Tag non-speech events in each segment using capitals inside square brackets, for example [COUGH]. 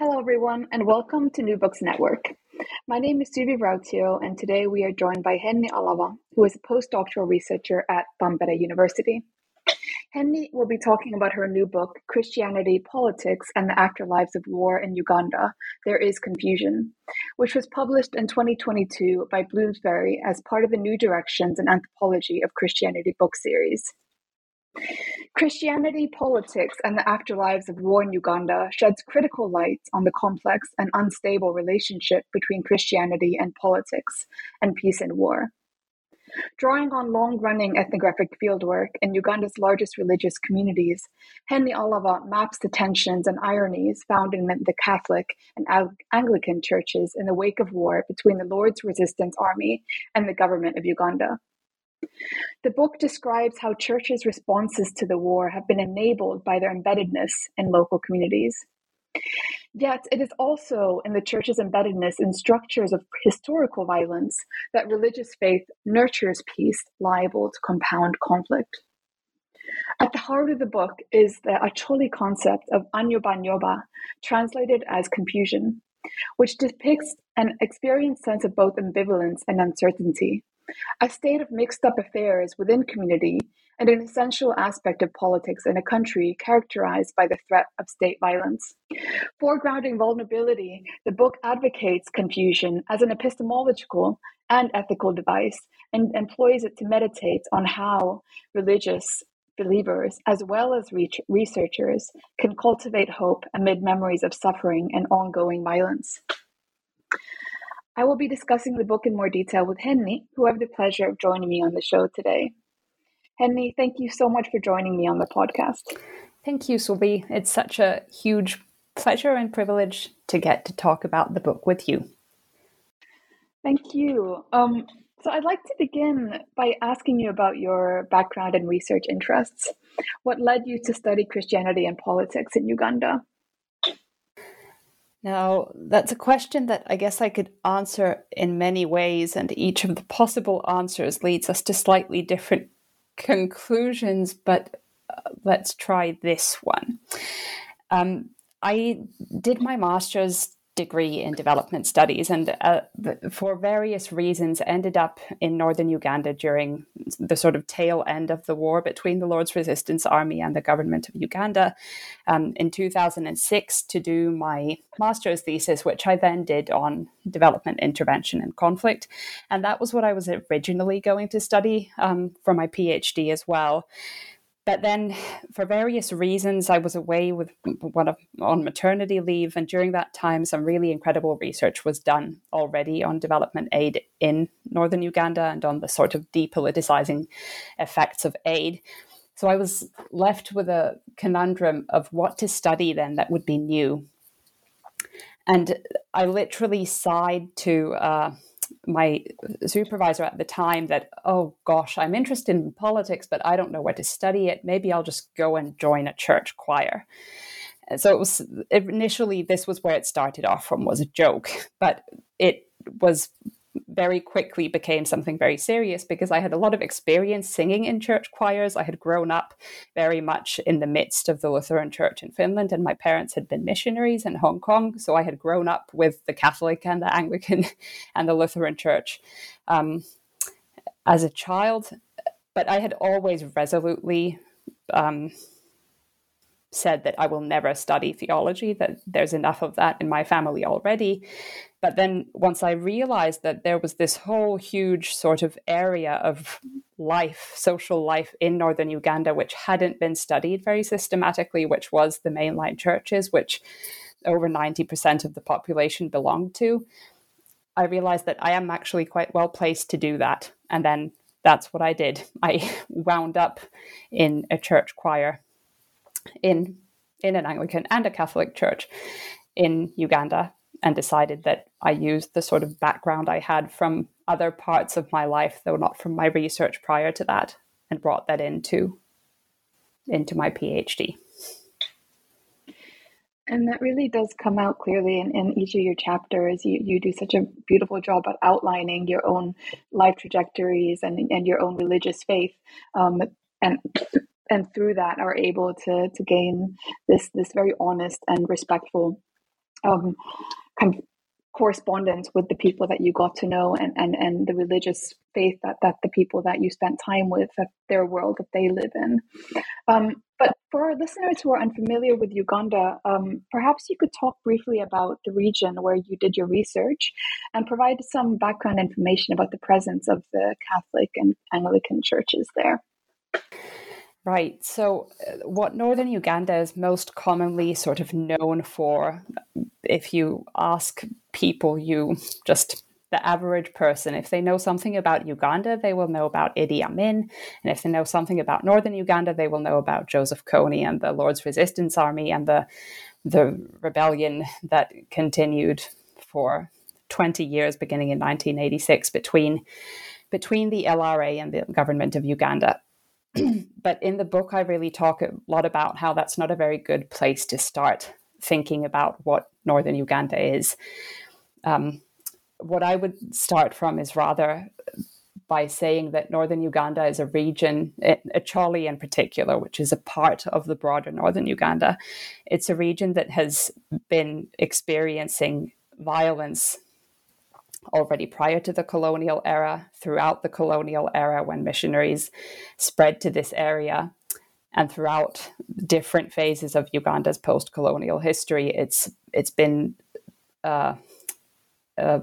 Hello, everyone, and welcome to New Books Network. My name is Suvi Rautio, and today we are joined by Henni Alava, who is a postdoctoral researcher at Tampere University. Henni will be talking about her new book, Christianity, Politics, and the Afterlives of War in Uganda There is Confusion, which was published in 2022 by Bloomsbury as part of the New Directions in Anthropology of Christianity book series. Christianity, Politics, and the Afterlives of War in Uganda sheds critical light on the complex and unstable relationship between Christianity and politics and peace and war. Drawing on long running ethnographic fieldwork in Uganda's largest religious communities, Henni Alava maps the tensions and ironies found in the Catholic and Anglican churches in the wake of war between the Lord's Resistance Army and the government of Uganda. The book describes how churches' responses to the war have been enabled by their embeddedness in local communities. Yet it is also in the church's embeddedness in structures of historical violence that religious faith nurtures peace liable to compound conflict. At the heart of the book is the Acholi concept of Anyoba translated as confusion, which depicts an experienced sense of both ambivalence and uncertainty a state of mixed up affairs within community and an essential aspect of politics in a country characterized by the threat of state violence. Foregrounding vulnerability, the book advocates confusion as an epistemological and ethical device and employs it to meditate on how religious believers, as well as researchers, can cultivate hope amid memories of suffering and ongoing violence. I will be discussing the book in more detail with Henni, who I have the pleasure of joining me on the show today. Henni, thank you so much for joining me on the podcast. Thank you, Suvi. It's such a huge pleasure and privilege to get to talk about the book with you. Thank you. Um, so, I'd like to begin by asking you about your background and research interests. What led you to study Christianity and politics in Uganda? Now, that's a question that I guess I could answer in many ways, and each of the possible answers leads us to slightly different conclusions, but uh, let's try this one. Um, I did my master's degree in development studies and uh, for various reasons ended up in northern Uganda during the sort of tail end of the war between the Lord's Resistance Army and the government of Uganda um, in 2006 to do my master's thesis, which I then did on development intervention and conflict. And that was what I was originally going to study um, for my PhD as well. But then, for various reasons, I was away with one of on maternity leave, and during that time, some really incredible research was done already on development aid in northern Uganda and on the sort of depoliticizing effects of aid. So I was left with a conundrum of what to study then that would be new. And I literally sighed to uh, my supervisor at the time that, oh gosh, I'm interested in politics, but I don't know where to study it. Maybe I'll just go and join a church choir. So it was initially this was where it started off from was a joke, but it was very quickly became something very serious because I had a lot of experience singing in church choirs. I had grown up very much in the midst of the Lutheran Church in Finland, and my parents had been missionaries in Hong Kong. So I had grown up with the Catholic and the Anglican [LAUGHS] and the Lutheran Church um, as a child. But I had always resolutely um, said that I will never study theology, that there's enough of that in my family already. But then once I realized that there was this whole huge sort of area of life, social life in northern Uganda, which hadn't been studied very systematically, which was the mainline churches, which over 90% of the population belonged to, I realized that I am actually quite well placed to do that. And then that's what I did. I [LAUGHS] wound up in a church choir in in an Anglican and a Catholic church in Uganda and decided that I used the sort of background I had from other parts of my life, though not from my research prior to that, and brought that into into my PhD. And that really does come out clearly in, in each of your chapters. You, you do such a beautiful job at outlining your own life trajectories and, and your own religious faith. Um, and and through that are able to to gain this this very honest and respectful um, kind of correspondence with the people that you got to know and, and, and the religious faith that, that the people that you spent time with, that their world that they live in. Um, but for our listeners who are unfamiliar with Uganda, um, perhaps you could talk briefly about the region where you did your research and provide some background information about the presence of the Catholic and Anglican churches there. Right. So, uh, what northern Uganda is most commonly sort of known for, if you ask people, you just the average person, if they know something about Uganda, they will know about Idi Amin. And if they know something about northern Uganda, they will know about Joseph Kony and the Lord's Resistance Army and the, the rebellion that continued for 20 years, beginning in 1986, between, between the LRA and the government of Uganda. [CLEARS THROAT] but in the book, I really talk a lot about how that's not a very good place to start thinking about what northern Uganda is. Um, what I would start from is rather by saying that northern Uganda is a region, Acholi in particular, which is a part of the broader northern Uganda. It's a region that has been experiencing violence already prior to the colonial era, throughout the colonial era when missionaries spread to this area, and throughout different phases of Uganda's post-colonial history, it's it's been uh, uh,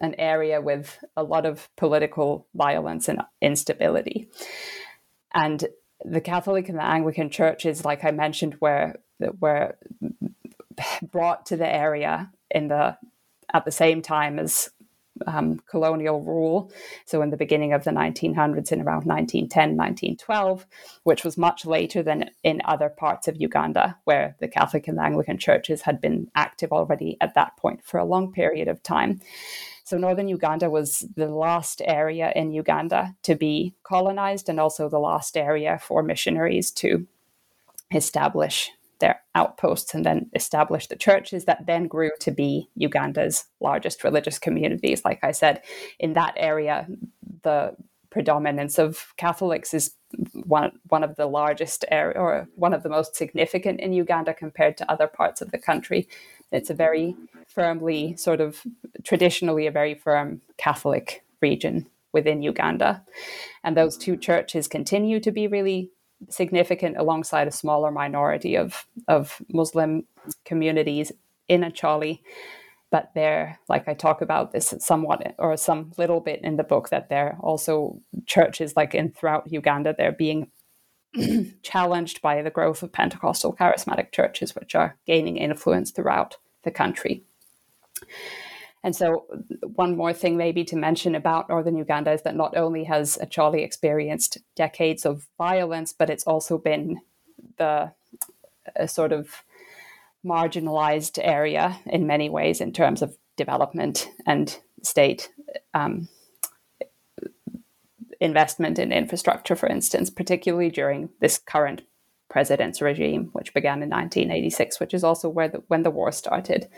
an area with a lot of political violence and instability, and the Catholic and the Anglican churches, like I mentioned, were were brought to the area in the at the same time as um, colonial rule. So, in the beginning of the 1900s, in around 1910, 1912, which was much later than in other parts of Uganda, where the Catholic and the Anglican churches had been active already at that point for a long period of time. So, northern Uganda was the last area in Uganda to be colonized and also the last area for missionaries to establish their outposts and then established the churches that then grew to be Uganda's largest religious communities. Like I said, in that area, the predominance of Catholics is one one of the largest area or one of the most significant in Uganda compared to other parts of the country. It's a very firmly sort of traditionally a very firm Catholic region within Uganda. And those two churches continue to be really significant alongside a smaller minority of, of Muslim communities in Acholi. But they're, like I talk about this somewhat or some little bit in the book, that they're also churches like in throughout Uganda, they're being [CLEARS THROAT] challenged by the growth of Pentecostal charismatic churches, which are gaining influence throughout the country. And so, one more thing, maybe to mention about northern Uganda is that not only has Acholi experienced decades of violence, but it's also been the sort of marginalized area in many ways in terms of development and state um, investment in infrastructure, for instance, particularly during this current president's regime, which began in 1986, which is also where the, when the war started.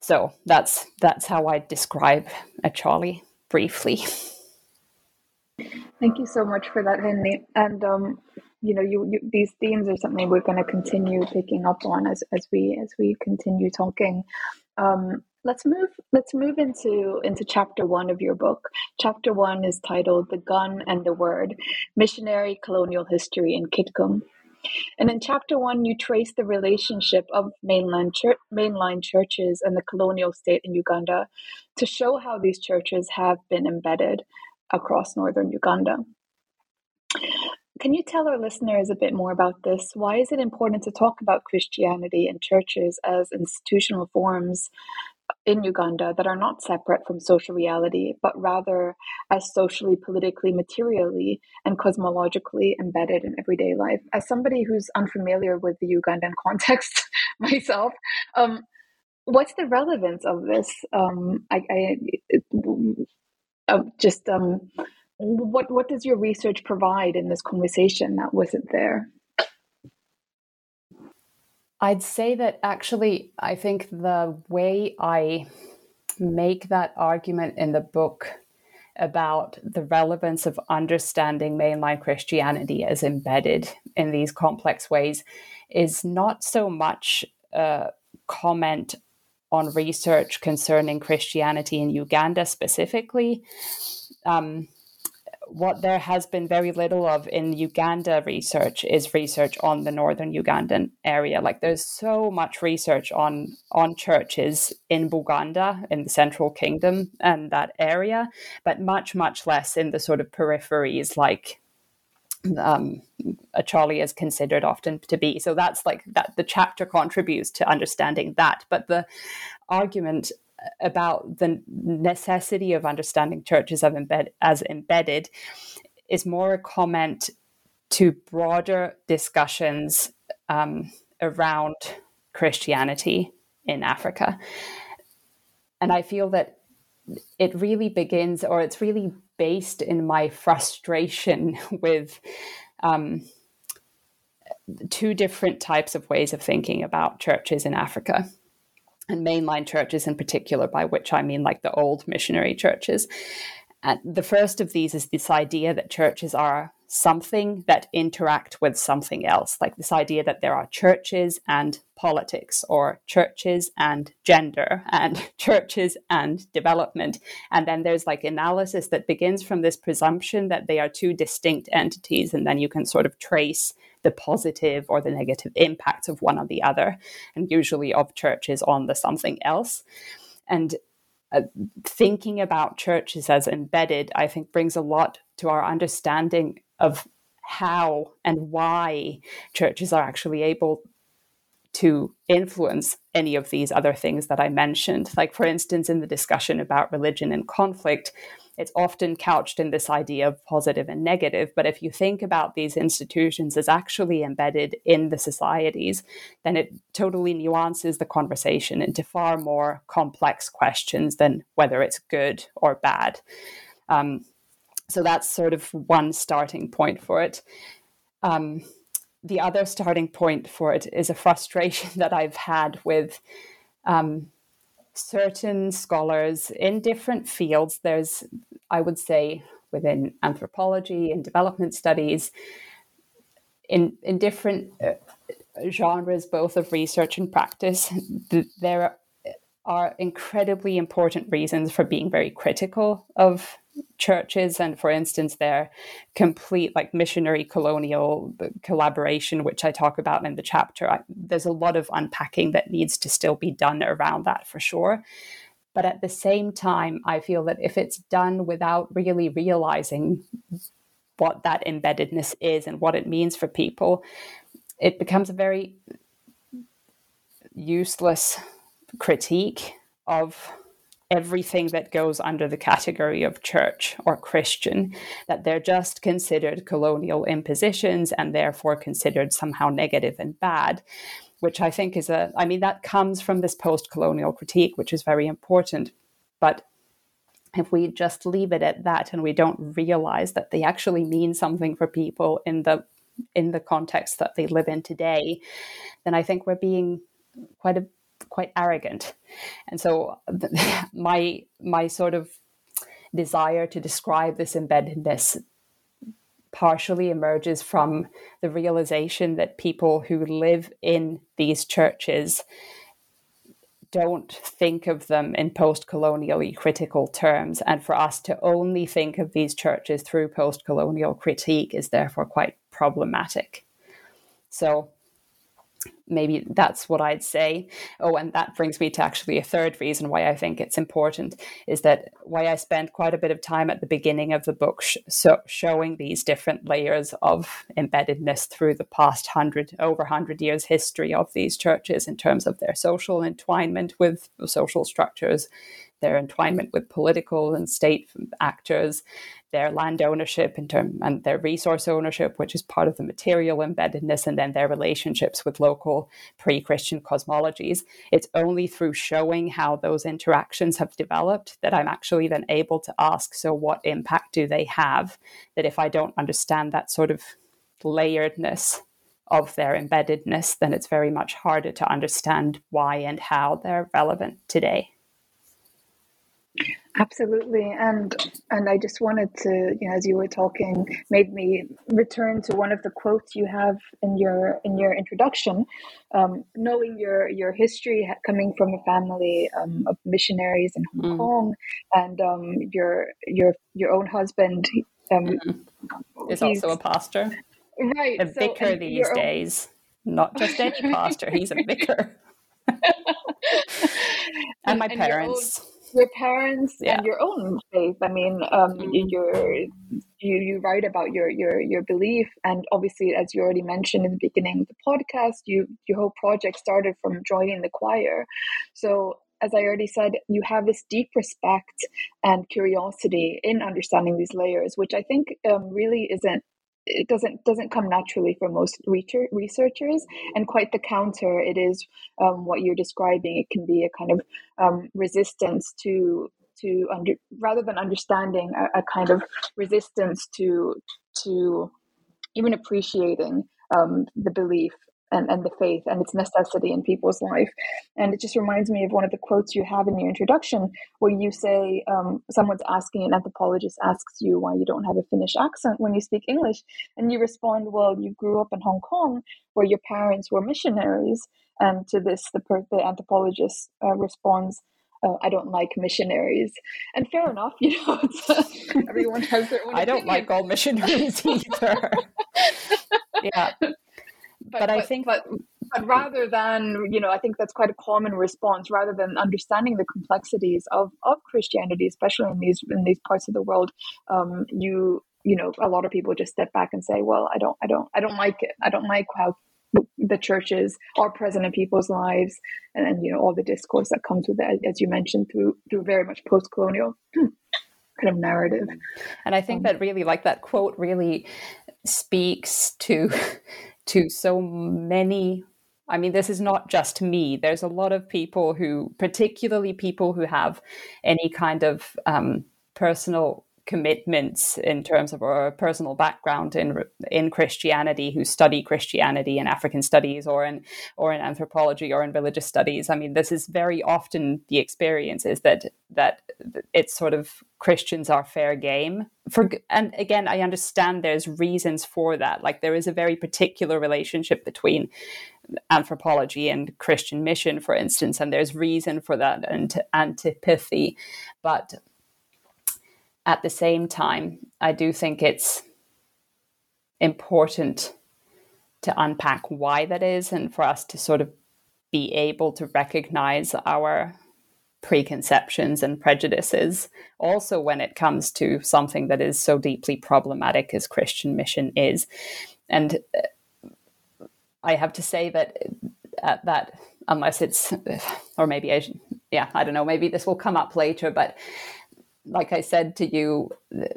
So that's that's how I describe Acholi briefly. Thank you so much for that, Henry. And um, you know, you, you, these themes are something we're going to continue picking up on as, as we as we continue talking. Um, let's move let's move into into chapter one of your book chapter one is titled the gun and the word missionary colonial history in kitgum and in chapter one you trace the relationship of mainland church, mainline churches and the colonial state in uganda to show how these churches have been embedded across northern uganda can you tell our listeners a bit more about this? Why is it important to talk about Christianity and churches as institutional forms in Uganda that are not separate from social reality, but rather as socially, politically, materially, and cosmologically embedded in everyday life. As somebody who's unfamiliar with the Ugandan [LAUGHS] context [LAUGHS] myself, um, what's the relevance of this? Um, I, I uh, just um, what what does your research provide in this conversation that wasn't there? I'd say that actually, I think the way I make that argument in the book about the relevance of understanding mainline Christianity as embedded in these complex ways is not so much a comment on research concerning Christianity in Uganda specifically. Um, what there has been very little of in Uganda research is research on the northern Ugandan area. Like there's so much research on on churches in Buganda, in the Central Kingdom and that area, but much much less in the sort of peripheries like um, Acholi is considered often to be. So that's like that the chapter contributes to understanding that. But the argument about the necessity of understanding churches as, embed, as embedded is more a comment to broader discussions um, around Christianity in Africa. And I feel that it really begins, or it's really based in my frustration [LAUGHS] with um, two different types of ways of thinking about churches in Africa and mainline churches in particular, by which I mean like the old missionary churches. And the first of these is this idea that churches are something that interact with something else, like this idea that there are churches and politics, or churches and gender, and [LAUGHS] churches and development. And then there's like analysis that begins from this presumption that they are two distinct entities, and then you can sort of trace the positive or the negative impacts of one or the other, and usually of churches on the something else. And uh, thinking about churches as embedded, I think, brings a lot to our understanding of how and why churches are actually able to influence any of these other things that I mentioned. Like, for instance, in the discussion about religion and conflict, it's often couched in this idea of positive and negative. But if you think about these institutions as actually embedded in the societies, then it totally nuances the conversation into far more complex questions than whether it's good or bad. Um, so that's sort of one starting point for it. Um, the other starting point for it is a frustration [LAUGHS] that I've had with um, certain scholars in different fields. There's, I would say, within anthropology and development studies, in in different uh, genres, both of research and practice, [LAUGHS] there are incredibly important reasons for being very critical of churches and for instance their complete like missionary colonial uh, collaboration which i talk about in the chapter I, there's a lot of unpacking that needs to still be done around that for sure. But at the same time i feel that if it's done without really realizing what that embeddedness is and what it means for people it becomes a very useless critique of everything that goes under the category of church or Christian, that they're just considered colonial impositions and therefore considered somehow negative and bad, which I think is a, I mean, that comes from this post colonial critique, which is very important. But if we just leave it at that and we don't realize that they actually mean something for people in the in the context that they live in today, then I think we're being quite a quite arrogant. And so [LAUGHS] my my sort of desire to describe this embeddedness partially emerges from the realization that people who live in these churches don't think of them in post colonially critical terms. And for us to only think of these churches through post colonial critique is therefore quite problematic. So maybe that's what I'd say. Oh, and that brings me to actually a third reason why I think it's important is that why I spend quite a bit of time at the beginning of the book sh- so showing these different layers of embeddedness through the past hundred over hundred years history of these churches in terms of their social entwinement with social structures, their entwinement with political and state actors, their land ownership in term and their resource ownership, which is part of the material embeddedness, and then their relationships with local pre-Christian cosmologies. It's only through showing how those interactions have developed that I'm actually then able to ask, so what impact do they have? That if I don't understand that sort of layeredness of their embeddedness, then it's very much harder to understand why and how they're relevant today. Absolutely, and and I just wanted to, you know, as you were talking, made me return to one of the quotes you have in your in your introduction. Um, knowing your your history, coming from a family um, of missionaries in Hong mm. Kong, and um, your your your own husband mm. is also a pastor, right? A so, vicar these days, own... not just any pastor; he's a [LAUGHS] vicar. [LAUGHS] and my and parents your parents yeah. and your own faith. I mean, um, mm-hmm. you're, you you write about your your your belief, and obviously, as you already mentioned in the beginning of the podcast, you your whole project started from joining the choir. So, as I already said, you have this deep respect and curiosity in understanding these layers, which I think um, really isn't it doesn't doesn't come naturally for most researchers and quite the counter it is um, what you're describing. It can be a kind of um, resistance to to under rather than understanding a, a, kind of resistance to to even appreciating um, the belief and, and the faith and its necessity in people's life. And it just reminds me of one of the quotes you have in your introduction, where you say, um, someone's asking, an anthropologist asks you why you don't have a Finnish accent when you speak English. And you respond, well, you grew up in Hong Kong where your parents were missionaries. And to this, the, the anthropologist uh, responds, uh, I don't like missionaries. And fair enough, [LAUGHS] you know, uh, everyone has their own. [LAUGHS] I don't like all missionaries either. [LAUGHS] yeah but, but, I think but but rather than you know, I think that's quite a common response. Rather than understanding the complexities of of Christianity, especially in these in these parts of the world, um, you you know, a lot of people just step back and say, "Well, I don't, I don't, I don't like it. I don't like how the churches are present in people's lives and, and you know all the discourse that comes with it as you mentioned through through very much post-colonial [CLEARS THROAT] kind of narrative and i think um, that really like that quote really speaks to [LAUGHS] to so many I mean, this is not just me. There's a lot of people who, particularly people who have any kind of um, personal commitments in terms of a personal background in in Christianity who study Christianity in African studies or in or in anthropology or in religious studies. I mean, this is very often the experience is that that it's sort of Christians are fair game for and again I understand there's reasons for that. Like there is a very particular relationship between anthropology and Christian mission, for instance, and there's reason for that and antipathy. But at the same time, I do think it's important to unpack why that is and for us to sort of be able to recognize our preconceptions and prejudices. Also when it comes to something that is so deeply problematic as christian mission is. And uh, i have to say that uh, that unless it's or maybe I, yeah i don't know maybe this will come up later but like I said to you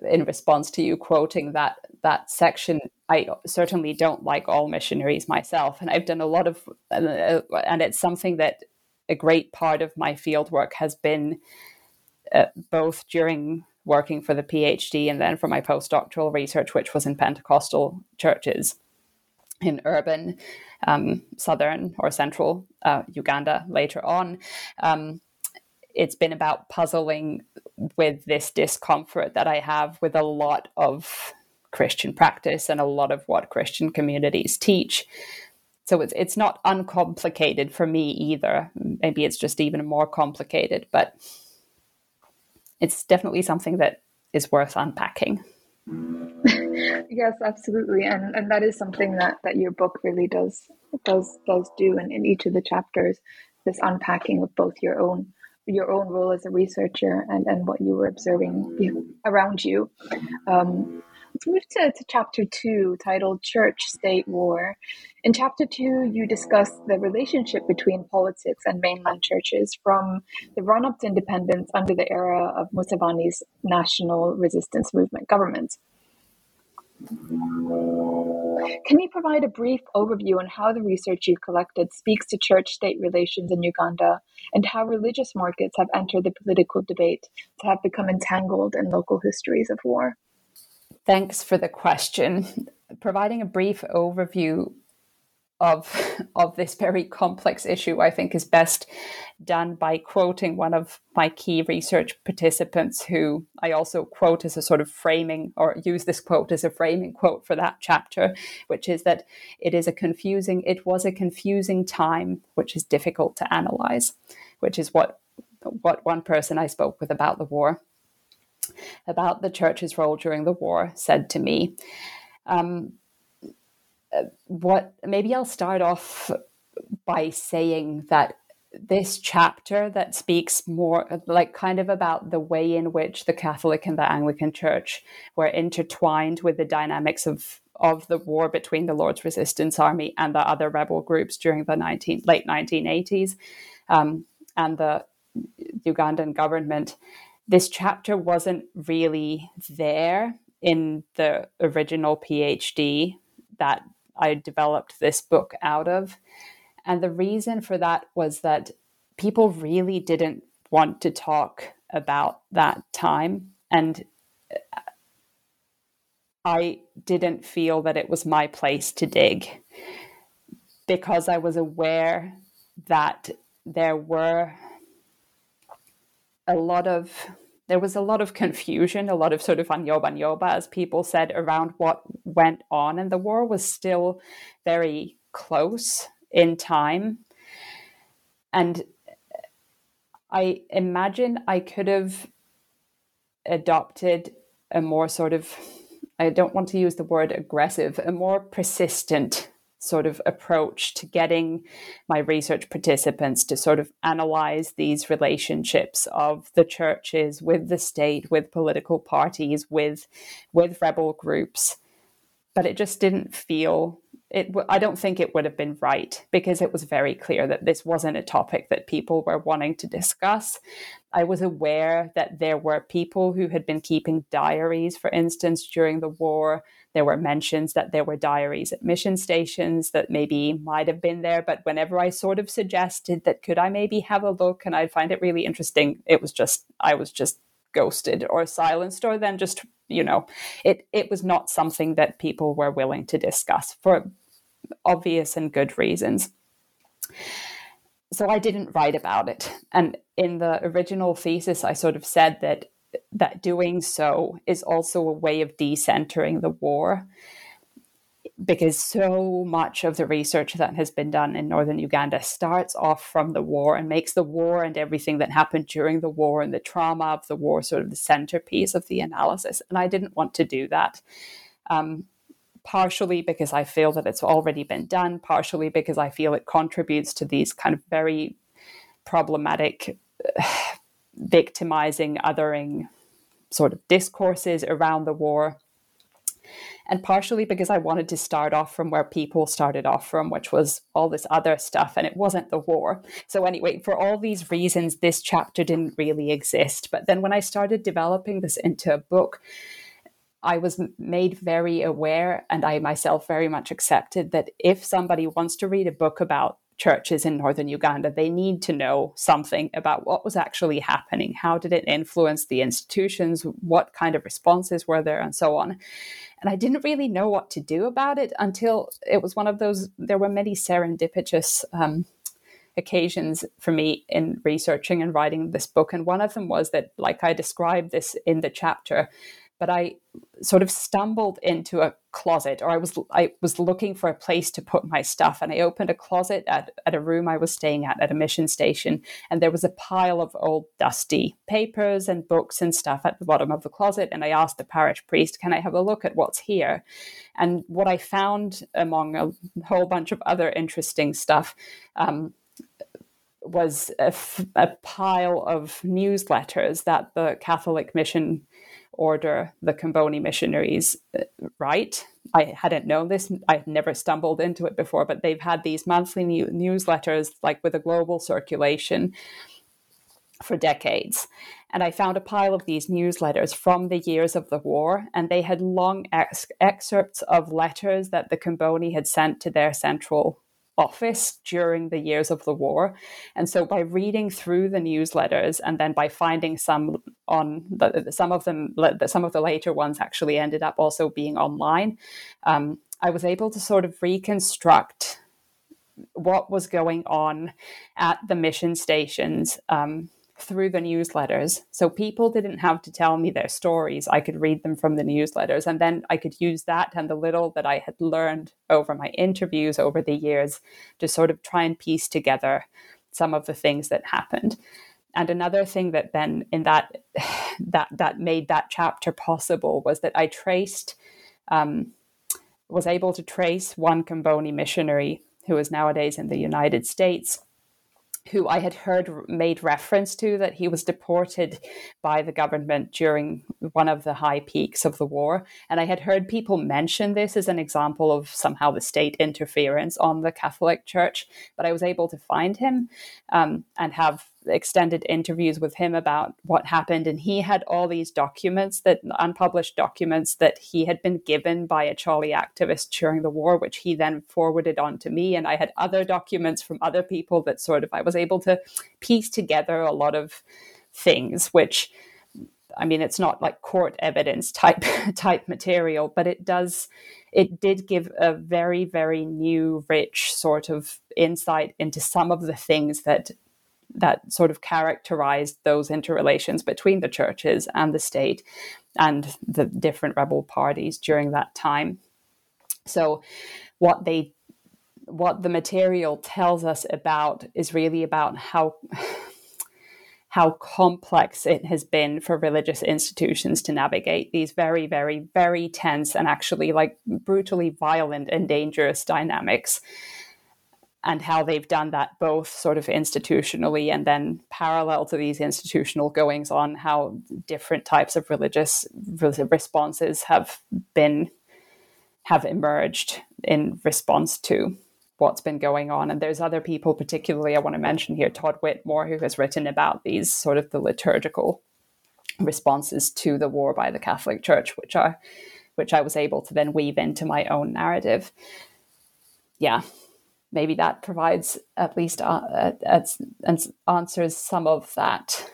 in response to you quoting that that section, I certainly don't like all missionaries myself, and I've done a lot of, and it's something that a great part of my field work has been uh, both during working for the PhD and then for my postdoctoral research, which was in Pentecostal churches in urban um, southern or central uh, Uganda later on. Um, it's been about puzzling with this discomfort that I have with a lot of Christian practice and a lot of what Christian communities teach. so it's it's not uncomplicated for me either. Maybe it's just even more complicated, but it's definitely something that is worth unpacking. [LAUGHS] yes, absolutely, and and that is something that that your book really does does does do in, in each of the chapters. This unpacking of both your own your own role as a researcher and and what you were observing around you. Um, let's move to, to chapter two, titled Church State War. In chapter two, you discuss the relationship between politics and mainland churches from the run up to independence under the era of Museveni's national resistance movement government. Can you provide a brief overview on how the research you've collected speaks to church state relations in Uganda and how religious markets have entered the political debate to have become entangled in local histories of war? Thanks for the question. Providing a brief overview of [LAUGHS] of this very complex issue, I think, is best done by quoting one of my key research participants, who I also quote as a sort of framing or use this quote as a framing quote for that chapter, which is that it is a confusing, it was a confusing time, which is difficult to analyze, which is what what one person I spoke with about the war about the church's role during the war said to me. Um, what maybe I'll start off by saying that this chapter that speaks more like kind of about the way in which the Catholic and the Anglican Church were intertwined with the dynamics of of the war between the Lord's Resistance Army and the other rebel groups during the 19, late 1980s um, and the Ugandan government. This chapter wasn't really there in the original PhD that I developed this book out of. And the reason for that was that people really didn't want to talk about that time. And uh, I didn't feel that it was my place to dig because I was aware that there were a lot of there was a lot of confusion, a lot of sort of anyobanyoba, as people said, around what went on, and the war was still very close in time. And I imagine I could have adopted a more sort of, I don't want to use the word aggressive, a more persistent sort of approach to getting my research participants to sort of analyze these relationships of the churches with the state with political parties with with rebel groups. But it just didn't feel it i don't think it would have been right because it was very clear that this wasn't a topic that people were wanting to discuss. I was aware that there were people who had been keeping diaries for instance during the war there were mentions that there were diaries at mission stations that maybe might have been there, but whenever I sort of suggested that could I maybe have a look and I'd find it really interesting, it was just I was just ghosted or silenced or then just you know it it was not something that people were willing to discuss for obvious and good reasons so I didn't write about it. And in the original thesis, I sort of said that that doing so is also a way of decentering the war because so much of the research that has been done in northern Uganda starts off from the war and makes the war and everything that happened during the war and the trauma of the war sort of the centerpiece of the analysis. And I didn't want to do that. Um, partially because I feel that it's already been done, partially because I feel it contributes to these kind of very problematic victimizing, othering sort of discourses around the war. And partially because I wanted to start off from where people started off from, which was all this other stuff, and it wasn't the war. So, anyway, for all these reasons, this chapter didn't really exist. But then when I started developing this into a book, I was made very aware, and I myself very much accepted that if somebody wants to read a book about churches in northern Uganda, they need to know something about what was actually happening. How did it influence the institutions? What kind of responses were there, and so on. And I didn't really know what to do about it until it was one of those, there were many serendipitous um, occasions for me in researching and writing this book. And one of them was that, like I described this in the chapter, but I sort of stumbled into a closet or I was I was looking for a place to put my stuff and I opened a closet at, at a room I was staying at at a mission station and there was a pile of old dusty papers and books and stuff at the bottom of the closet and I asked the parish priest can I have a look at what's here? And what I found among a whole bunch of other interesting stuff um, was a, f- a pile of newsletters that the Catholic Mission Order, the Comboni missionaries, uh, right. I hadn't known this. I had never stumbled into it before, but they've had these monthly new- newsletters, like with a global circulation, for decades. And I found a pile of these newsletters from the years of the war, and they had long ex- excerpts of letters that the Comboni had sent to their central office during the years of the war. And so by reading through the newsletters and then by finding some on the, some of them, some of the later ones actually ended up also being online, um, I was able to sort of reconstruct what was going on at the mission stations. Um, through the newsletters. So people didn't have to tell me their stories. I could read them from the newsletters. And then I could use that and the little that I had learned over my interviews over the years to sort of try and piece together some of the things that happened. And another thing that then in that [SIGHS] that that made that chapter possible was that I traced um, was able to trace one Comboni missionary who is nowadays in the United States who I had heard made reference to that he was deported by the government during one of the high peaks of the war. And I had heard people mention this as an example of somehow the state interference on the Catholic Church. But I was able to find him um, and have extended interviews with him about what happened and he had all these documents that unpublished documents that he had been given by Acholi activist during the war which he then forwarded on to me and I had other documents from other people that sort of I was able to piece together a lot of things which I mean it's not like court evidence type [LAUGHS] type material but it does it did give a very very new rich sort of insight into some of the things that that sort of characterized those interrelations between the churches and the state and the different rebel parties during that time. So, what they what the material tells us about is really about how how complex it has been for religious institutions to navigate these very very very tense and actually like brutally violent and dangerous dynamics and how they've done that both sort of institutionally and then parallel to these institutional goings on, how different types of religious responses have been have emerged in response to what's been going on. And there's other people, particularly I want to mention here, Todd Whitmore, who has written about these sort of the liturgical responses to the war by the Catholic Church, which are which I was able to then weave into my own narrative. Yeah, maybe that provides at least uh, answers some of that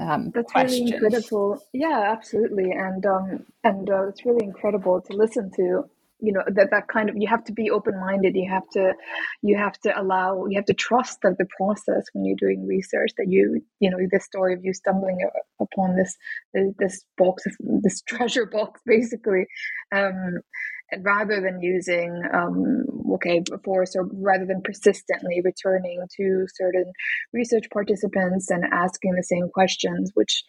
um, that's question. really incredible. Yeah absolutely. And um, and uh, it's really incredible to listen to you know that that kind of you have to be open minded you have to you have to allow you have to trust that the process when you're doing research that you you know this story of you stumbling upon this this box of this [LAUGHS] treasure box basically. Um rather than using um, okay force or rather than persistently returning to certain research participants and asking the same questions which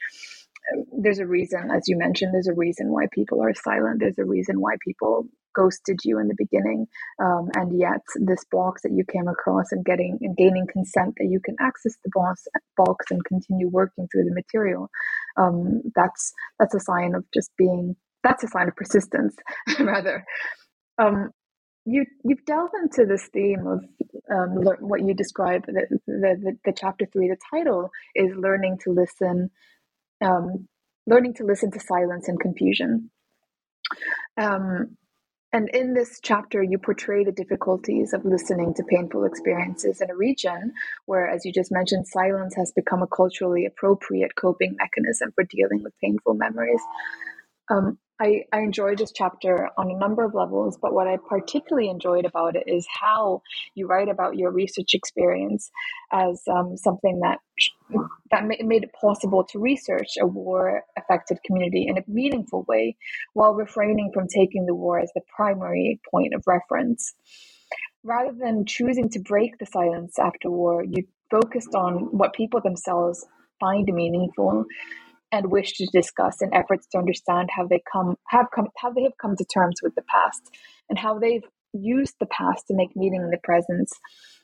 um, there's a reason as you mentioned there's a reason why people are silent. There's a reason why people ghosted you in the beginning. Um, and yet this box that you came across and getting and gaining consent that you can access the box box and continue working through the material um, that's that's a sign of just being that's a sign of persistence, [LAUGHS] rather. Um, you you've delved into this theme of um, what you describe the, the, the, the, chapter three. The title is learning to listen, um, learning to listen to silence and confusion. Um, and in this chapter, you portray the difficulties of listening to painful experiences in a region where, as you just mentioned, silence has become a culturally appropriate coping mechanism for dealing with painful memories. Um, I, I enjoyed this chapter on a number of levels, but what I particularly enjoyed about it is how you write about your research experience as um, something that that made it possible to research a war-affected community in a meaningful way, while refraining from taking the war as the primary point of reference. Rather than choosing to break the silence after war, you focused on what people themselves find meaningful and wish to discuss in efforts to understand how they come have come how they have come to terms with the past and how they've used the past to make meaning in the present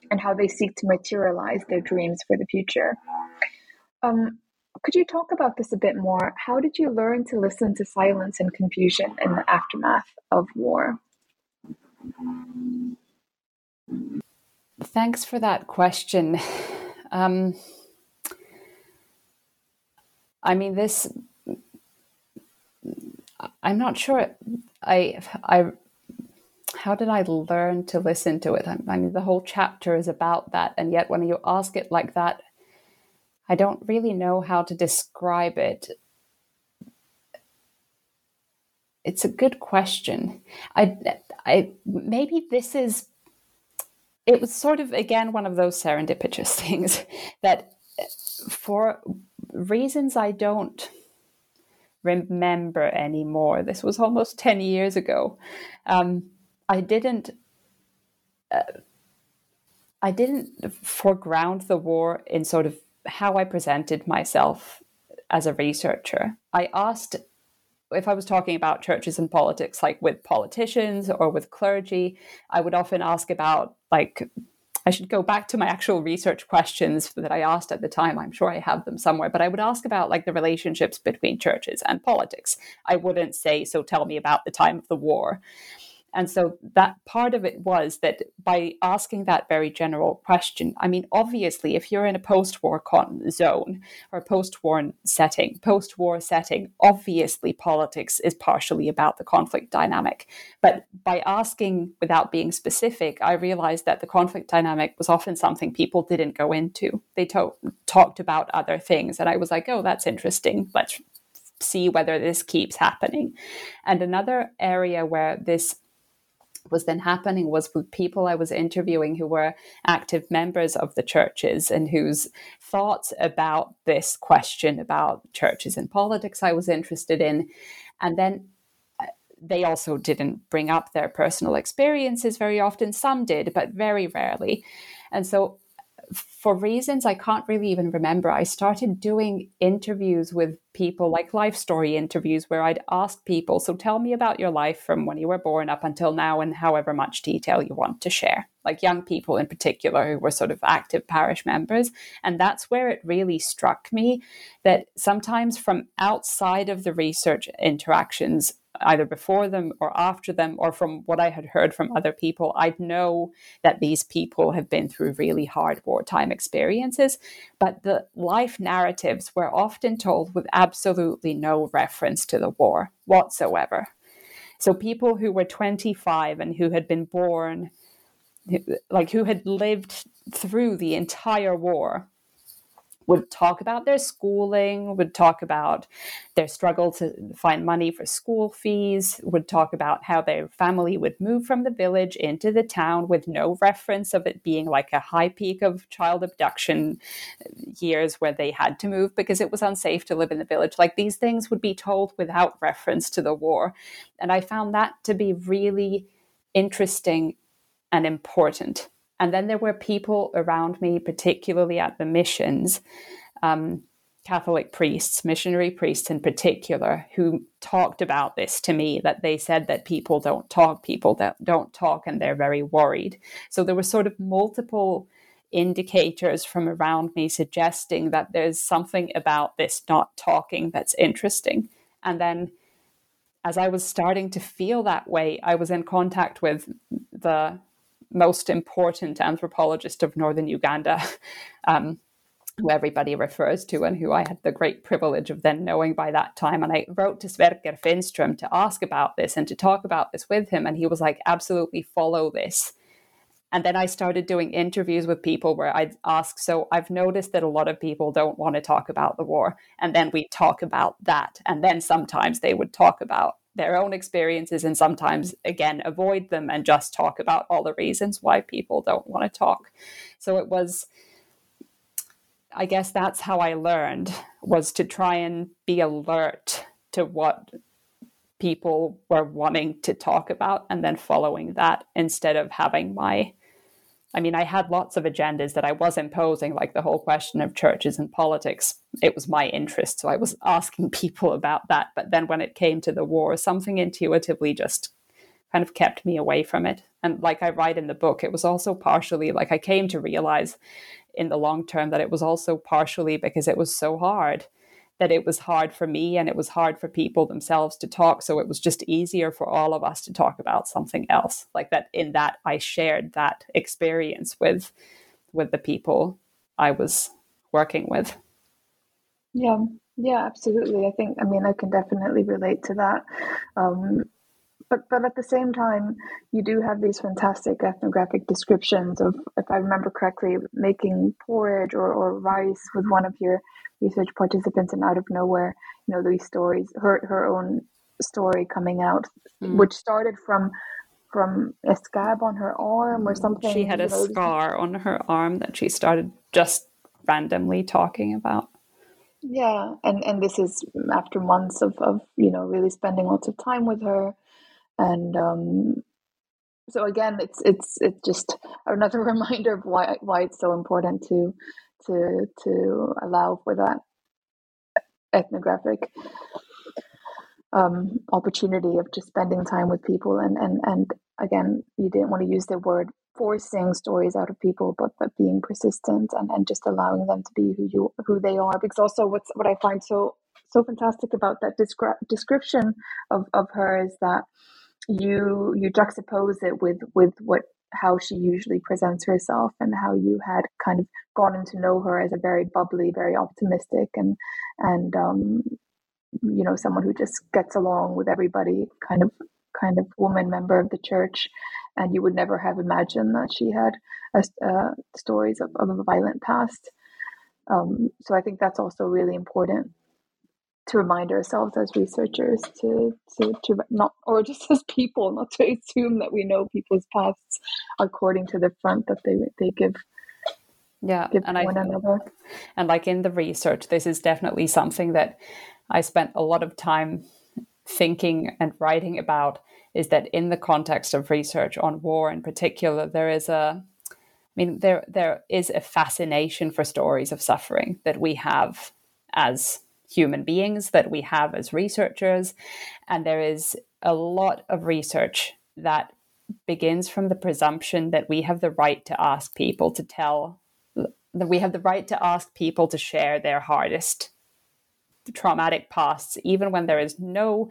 and how they seek to materialize their dreams for the future. Um, could you talk about this a bit more? How did you learn to listen to silence and confusion in the aftermath of war? Thanks for that question. [SIGHS] Um, I mean, this. I'm not sure. I I. How did I learn to listen to it? I, I mean, the whole chapter is about that, and yet when you ask it like that, I don't really know how to describe it. It's a good question. I, I maybe this is. It was sort of again one of those serendipitous [LAUGHS] things that for reasons I don't remember anymore. This was almost 10 years ago. Um, I didn't. Uh, I didn't foreground the war in sort of how I presented myself as a researcher. I asked if I was talking about churches and politics, like with politicians or with clergy, I would often ask about like I should go back to my actual research questions that I asked at the time. I'm sure I have them somewhere, but I would ask about like the relationships between churches and politics. I wouldn't say, so tell me about the time of the war. And so that part of it was that by asking that very general question, I mean, obviously, if you're in a post war con- zone or post war setting, post war setting, obviously politics is partially about the conflict dynamic. But by asking without being specific, I realized that the conflict dynamic was often something people didn't go into. They to- talked about other things. And I was like, oh, that's interesting. Let's see whether this keeps happening. And another area where this was then happening was with people I was interviewing who were active members of the churches and whose thoughts about this question about churches and politics I was interested in. And then uh, they also didn't bring up their personal experiences very often. Some did, but very rarely. And so for reasons I can't really even remember, I started doing interviews with people, like life story interviews, where I'd ask people, So tell me about your life from when you were born up until now, and however much detail you want to share. Like young people in particular who were sort of active parish members. And that's where it really struck me that sometimes from outside of the research interactions, either before them or after them, or from what I had heard from other people, I'd know that these people have been through really hard wartime experiences. But the life narratives were often told with absolutely no reference to the war whatsoever. So people who were 25 and who had been born, like who had lived through the entire war, would talk about their schooling, would talk about their struggle to find money for school fees, would talk about how their family would move from the village into the town with no reference of it being like a high peak of child abduction years where they had to move because it was unsafe to live in the village. Like these things would be told without reference to the war. And I found that to be really interesting and important and then there were people around me, particularly at the missions, um, Catholic priests, missionary priests in particular, who talked about this to me that they said that people don't talk, people that don't talk, and they're very worried. So there were sort of multiple indicators from around me suggesting that there's something about this not talking that's interesting. And then as I was starting to feel that way, I was in contact with the most important anthropologist of northern Uganda, [LAUGHS] um, who everybody refers to and who I had the great privilege of then knowing by that time. And I wrote to Sverker Finnström to ask about this and to talk about this with him. And he was like, absolutely follow this. And then I started doing interviews with people where I'd ask, So I've noticed that a lot of people don't want to talk about the war. And then we talk about that. And then sometimes they would talk about their own experiences and sometimes again avoid them and just talk about all the reasons why people don't want to talk. So it was i guess that's how i learned was to try and be alert to what people were wanting to talk about and then following that instead of having my I mean, I had lots of agendas that I was imposing, like the whole question of churches and politics. It was my interest. So I was asking [LAUGHS] people about that. But then when it came to the war, something intuitively just kind of kept me away from it. And like I write in the book, it was also partially like I came to realize in the long term that it was also partially because it was so hard that it was hard for me and it was hard for people themselves to talk. So it was just easier for all of us to talk about something else. Like that in that I shared that experience with with the people I was working with. Yeah, yeah, absolutely. I think I mean I can definitely relate to that. Um, but but at the same time, you do have these fantastic ethnographic descriptions of, if I remember correctly, making porridge or, or rice with one of your research participants and out of nowhere you know these stories her her own story coming out mm. which started from from a scab on her arm or something she had a know, scar on her arm that she started just randomly talking about. Yeah and and this is after months of of you know really spending lots of time with her. And um so again it's it's it's just another [LAUGHS] reminder of why why it's so important to to to allow for that ethnographic um, opportunity of just spending time with people. And and and again you didn't want to use the word forcing stories out of people but but being persistent and, and just allowing them to be who you who they are. Because also what's what i find so so fantastic about that descri- description of of her is that you you juxtapose it with with what how she usually presents herself and how you had kind of gotten to know her as a very bubbly, very optimistic and and um, you know someone who just gets along with everybody, kind of kind of woman member of the church, and you would never have imagined that she had uh, stories of, of a violent past. Um, so I think that's also really important to remind ourselves as researchers to, to, to not, or just [LAUGHS] as people, not to assume that we know people's pasts according to the front that they, they give. Yeah, give and one I, another. And like in the research, this is definitely something that I spent a lot of time thinking and writing about. Is that in the context of research on war in particular, there is a I mean, there there is a fascination for stories of suffering that we have as human beings that we have as researchers. And there is a lot of research that begins from the presumption that we have the right to ask people to tell, that we have the right to ask people to share their hardest traumatic pasts, even when there is no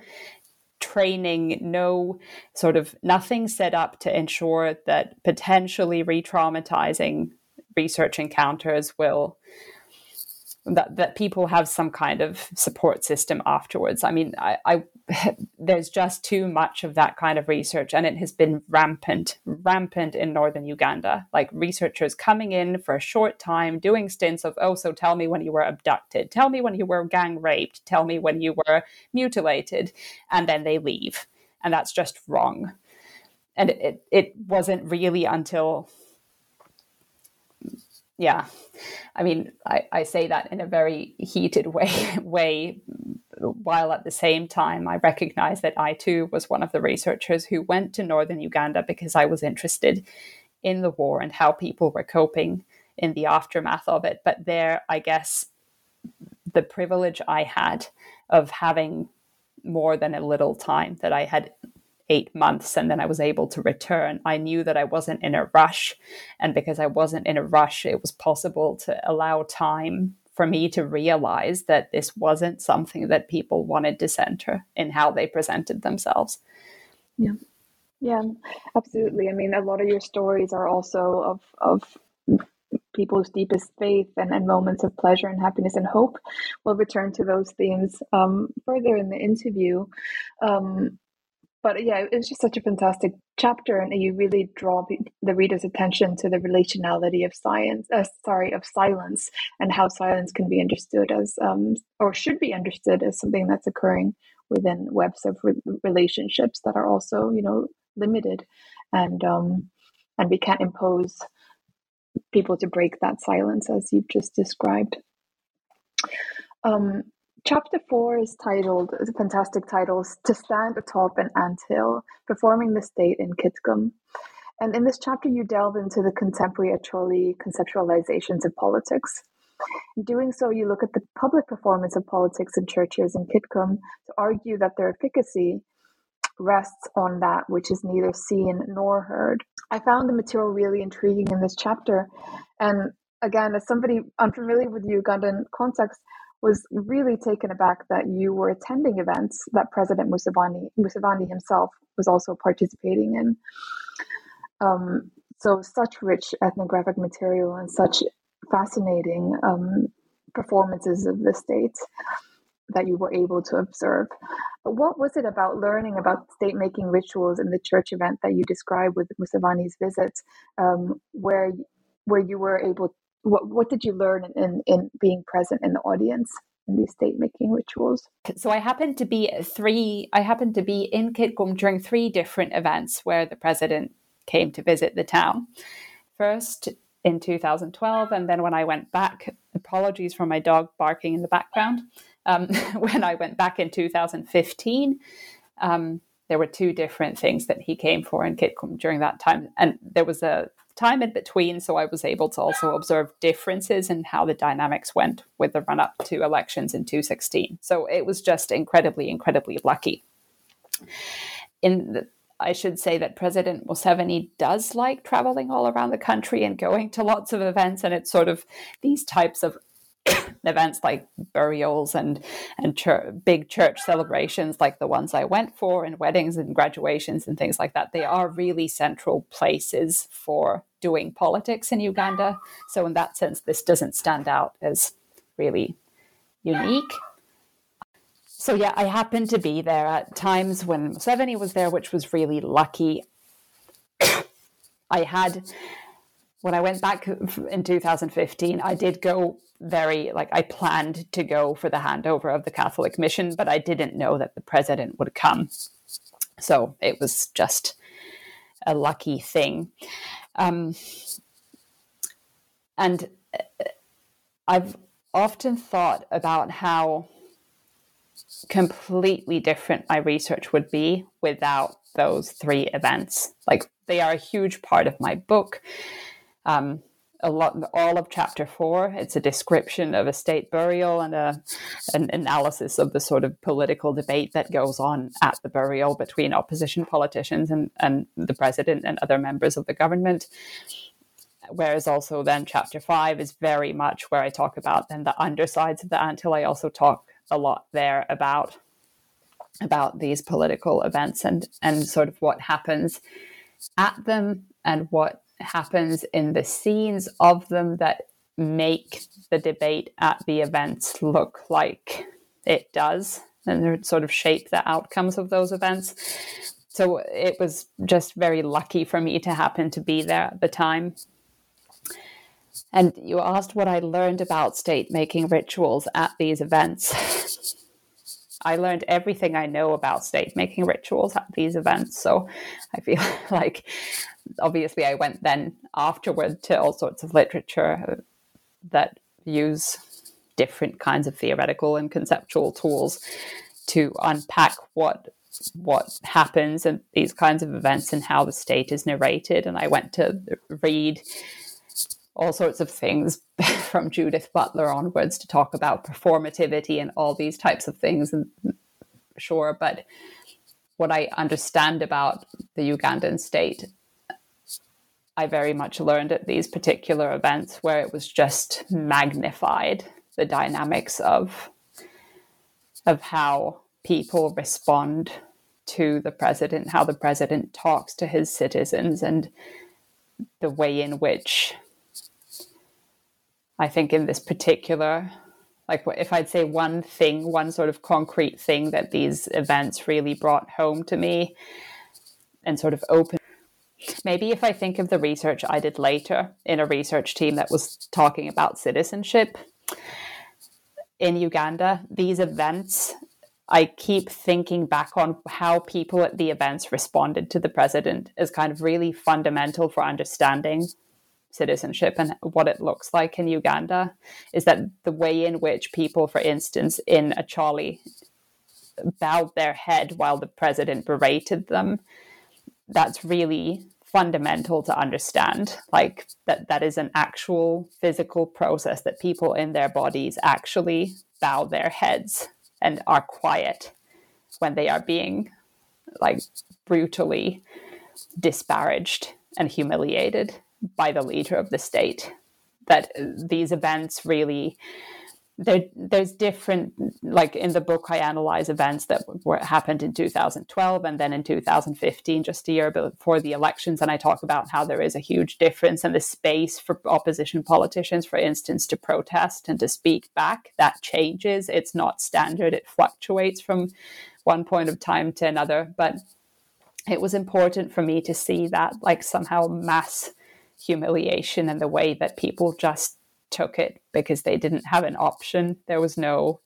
training, no sort of nothing set up to ensure that potentially re traumatizing research encounters will that that people have some kind of support system afterwards. I mean, I, I [LAUGHS] there's just too much of that kind of research, and it has been rampant, rampant in northern Uganda. Like researchers coming in for a short time, doing stints of, oh, so tell me when you were abducted, tell me when you were gang raped, tell me when you were mutilated, and then they leave, and that's just wrong. And it, it wasn't really until yeah. I mean I, I say that in a very heated [LAUGHS] way way while at the same time i recognize that i too was one of the researchers who went to northern uganda because i was interested in the war and how people were coping in the aftermath of it. But there i guess the privilege i had of having more than a little time that i had eight months and then I was able to return. I knew that I wasn't in a rush. And because I wasn't in a rush, it was possible to allow time for me to realize that this wasn't something that people wanted to center in how they presented themselves. Yeah. Yeah, absolutely. I mean, a lot of your stories are also of, of people's deepest faith and, and moments of pleasure and happiness and hope. We'll return to those themes um, further in the interview. Um, but yeah, it was just such a fantastic chapter, and you really draw the reader's attention to the relationality of science, uh, sorry, of silence, and how silence can be understood as, um, or should be understood as something that's occurring within webs of re- relationships that are also, you know, limited, and um, and we can't impose people to break that silence as you've just described. Um, chapter four is titled, a fantastic titles, To Stand Atop an Anthill, Performing the State in Kitgum. And in this chapter, you delve into the contemporary Acholi conceptualizations of politics. In doing so, you look at the public performance of politics in churches in Kitgum to argue that their efficacy rests on that which is neither seen nor heard. I found the material really intriguing in this chapter. And again, as somebody unfamiliar with the Ugandan context, was really taken aback that you were attending events that President Museveni, Museveni himself was also participating in. Um, so, such rich ethnographic material and such fascinating um, performances of the state that you were able to observe. But what was it about learning about state making rituals in the church event that you described with Museveni's visit, um, where where you were able? What what did you learn in in being present in the audience? in these state making rituals. So I happened to be three I happened to be in Kitgum during three different events where the president came to visit the town. First in 2012 and then when I went back apologies for my dog barking in the background um, [LAUGHS] when I went back in 2015, um, there were two different things that he came for in Kitgum during that time. And there was a time in between, so I was able to also observe differences in how the dynamics went with the run up to elections in 2016. So it was just incredibly, incredibly lucky. In the, I should say that President Museveni does like traveling all around the country and going to lots of events, and it's sort of these types of [COUGHS] events like burials and and big church celebrations like the ones I went for and weddings and graduations and things like that they are really central places for doing politics in Uganda. So in that sense this doesn't stand out as really unique. So yeah I happened to be there at times when Museveni was there which was really lucky. [COUGHS] I had when I went back in 2015, I did go very, like, I planned to go for the handover of the Catholic mission, but I didn't know that the president would come. So it was just a lucky thing. Um, and uh, I've often thought about how completely different my research would be without those three events. Like, they are a huge part of my book um, a lot all of chapter four. It's a description of a state burial and a, an analysis of the sort of political debate that goes on at the burial between opposition politicians and, and the president and other members of the government. Whereas also then chapter five is very much where i talk about then the undersides of the anthill i also talk a lot there about about these political events and and sort of what happens at them and what happens in the scenes of them that make the debate at the events look like it does and sort of shape the outcomes of those events. So it was just very lucky for me to happen to be there at the time. And you asked what I learned about state making rituals at these events. [LAUGHS] I learned everything I know about state making rituals at these events. So I feel [LAUGHS] like obviously I went then afterward to all sorts of literature that use different kinds of theoretical and conceptual tools to unpack what what happens in these kinds of events and how the state is narrated and I went to read all sorts of things [LAUGHS] from Judith Butler onwards to talk about performativity and all these types of things and sure but what I understand about the Ugandan state I very much learned at these particular events where it was just magnified the dynamics of of how people respond to the president, how the president talks to his citizens, and the way in which I think in this particular, like if I'd say one thing, one sort of concrete thing that these events really brought home to me and sort of opened Maybe if I think of the research I did later in a research team that was talking about citizenship in Uganda, these events I keep thinking back on how people at the events responded to the president as kind of really fundamental for understanding citizenship and what it looks like in Uganda is that the way in which people, for instance, in Acholi bowed their head while the president berated them, that's really fundamental to understand like that that is an actual physical process that people in their bodies actually bow their heads and are quiet when they are being like brutally disparaged and humiliated by the leader of the state. That these events really there, there's different like in the book i analyze events that were happened in 2012 and then in 2015 just a year before the elections and i talk about how there is a huge difference in the space for opposition politicians for instance to protest and to speak back. That changes. It's not standard. It fluctuates from one point of time to another. But it was important for me to see that like somehow mass humiliation and the way that people just took it because they didn't have an option. There was no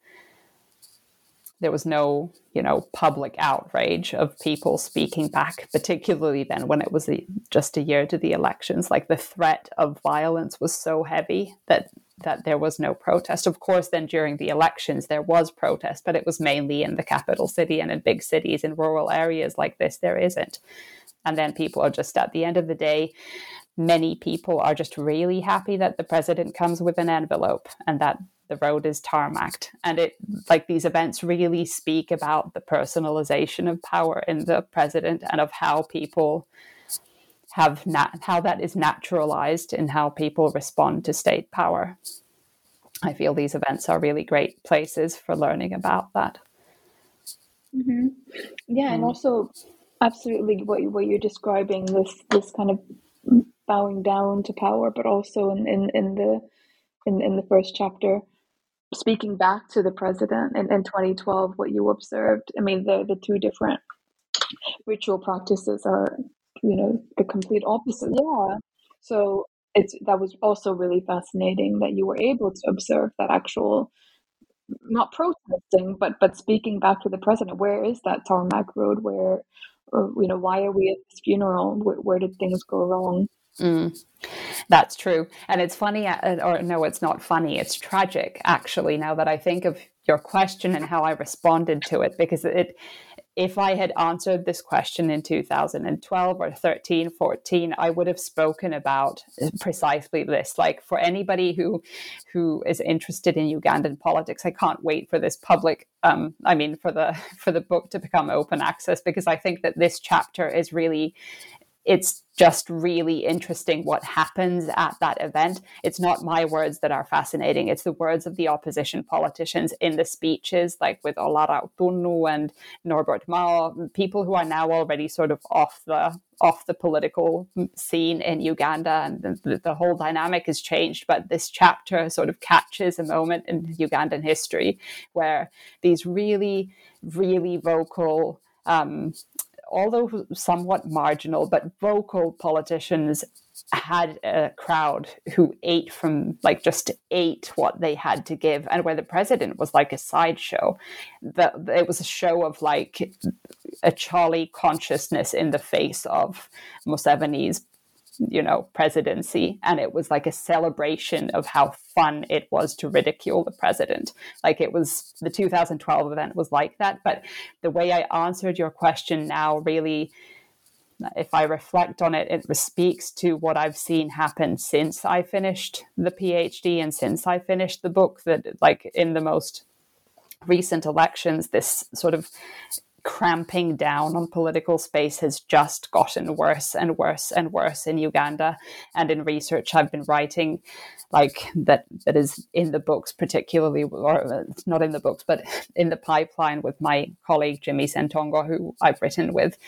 there was no, you know, public outrage of people speaking back, particularly then when it was a, just a year to the elections. Like the threat of violence was so heavy that that there was no protest. Of course, then during the elections there was protest, but it was mainly in the capital city and in big cities. In rural areas like this, there isn't. And then people are just at the end of the day, many people are just really happy that the president comes with an envelope and that the road is tarmacked and it like these events really speak about the personalization of power in the president and of how people have nat- how that is naturalized in how people respond to state power i feel these events are really great places for learning about that mm-hmm. yeah mm. and also absolutely what, what you're describing this this kind of bowing down to power, but also in, in, in the in, in the first chapter, speaking back to the president in, in 2012, what you observed. I mean, the, the two different ritual practices are, you know, the complete opposite. Yeah. So it's that was also really fascinating that you were able to observe that actual not protesting but but speaking back to the president where is that tarmac road where or, you know why are we at this funeral where, where did things go wrong Mm, that's true. And it's funny, uh, or no, it's not funny. It's tragic, actually, now that I think of your question and how I responded to it, because it, if I had answered this question in 2012 or 13, 14, I would have spoken about precisely this. Like for anybody who who is interested in Ugandan politics, I can't wait for this public um, I mean for the [LAUGHS] for the book to become open access because I think that this chapter is really it's just really interesting what happens at that event. It's not my words that are fascinating, it's the words of the opposition politicians in the speeches, like with Olara Otunnu and Norbert Mao, people who are now already sort of off the off the political scene in Uganda, and the, the whole dynamic has changed. But this chapter sort of catches a moment in Ugandan history where these really, really vocal um, although somewhat marginal, but vocal politicians had a crowd who ate from like just ate what they had to give and where the president was like a sideshow. That it was a show of like Acholi consciousness in the face of Museveni's you know presidency and it was like a celebration of how fun it was to ridicule the president. Like it was the 2012 event was like that but the way i answered your question now really if i reflect on it it speaks to what i've seen happen since i finished the phd and since i finished the book that like in the most recent elections this sort of cramping down on political space has just gotten worse and worse and worse in Uganda. And in research I've been writing, like that that is in the books, particularly, or it's not in the books, but in the pipeline with my colleague Jimmy Ssentongo, who I've written with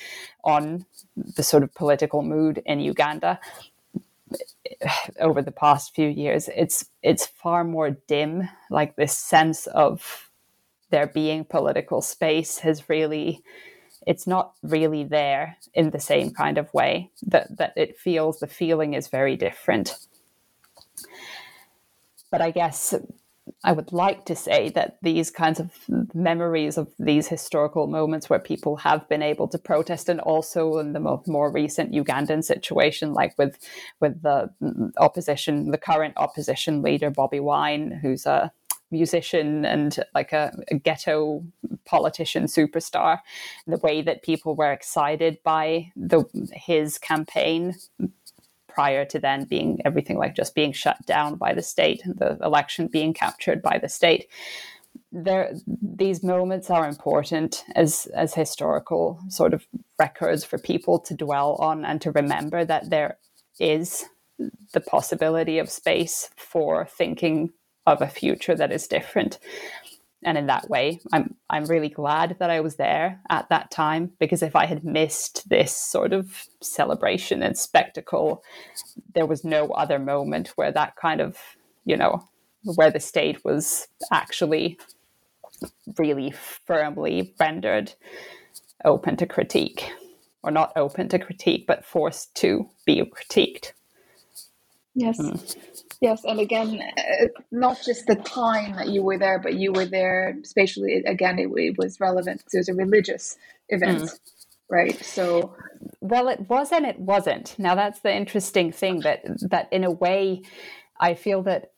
on the sort of political mood in Uganda over the past few years it's it's far more dim like this sense of there being political space has really it's not really there in the same kind of way that that it feels the feeling is very different. But i guess I would like to say that these kinds of memories of these historical moments where people have been able to protest, and also in the more, more recent Ugandan situation, like with with the mm, opposition, the current opposition leader Bobi Wine, who's a musician and like a, a, ghetto politician superstar the way that people were excited by the his campaign prior to then being everything like just being shut down by the state and the election being captured by the state. There, these moments are important as as historical sort of records for people to dwell on and to remember that there is the possibility of space for thinking of a future that is different. And in that way i'm i'm really glad that i was there at that time because if i had missed this sort of celebration and spectacle there was no other moment where that kind of you know where the state was actually really firmly rendered open to critique or not open to critique but forced to be critiqued. Yes. Mm. Yes, and again, uh, not just the time that you were there, but you were there spatially. Again, it, it was relevant because it was a religious event, mm. right? So, well, it was and it wasn't. Now, that's the interesting thing that that in a way, I feel that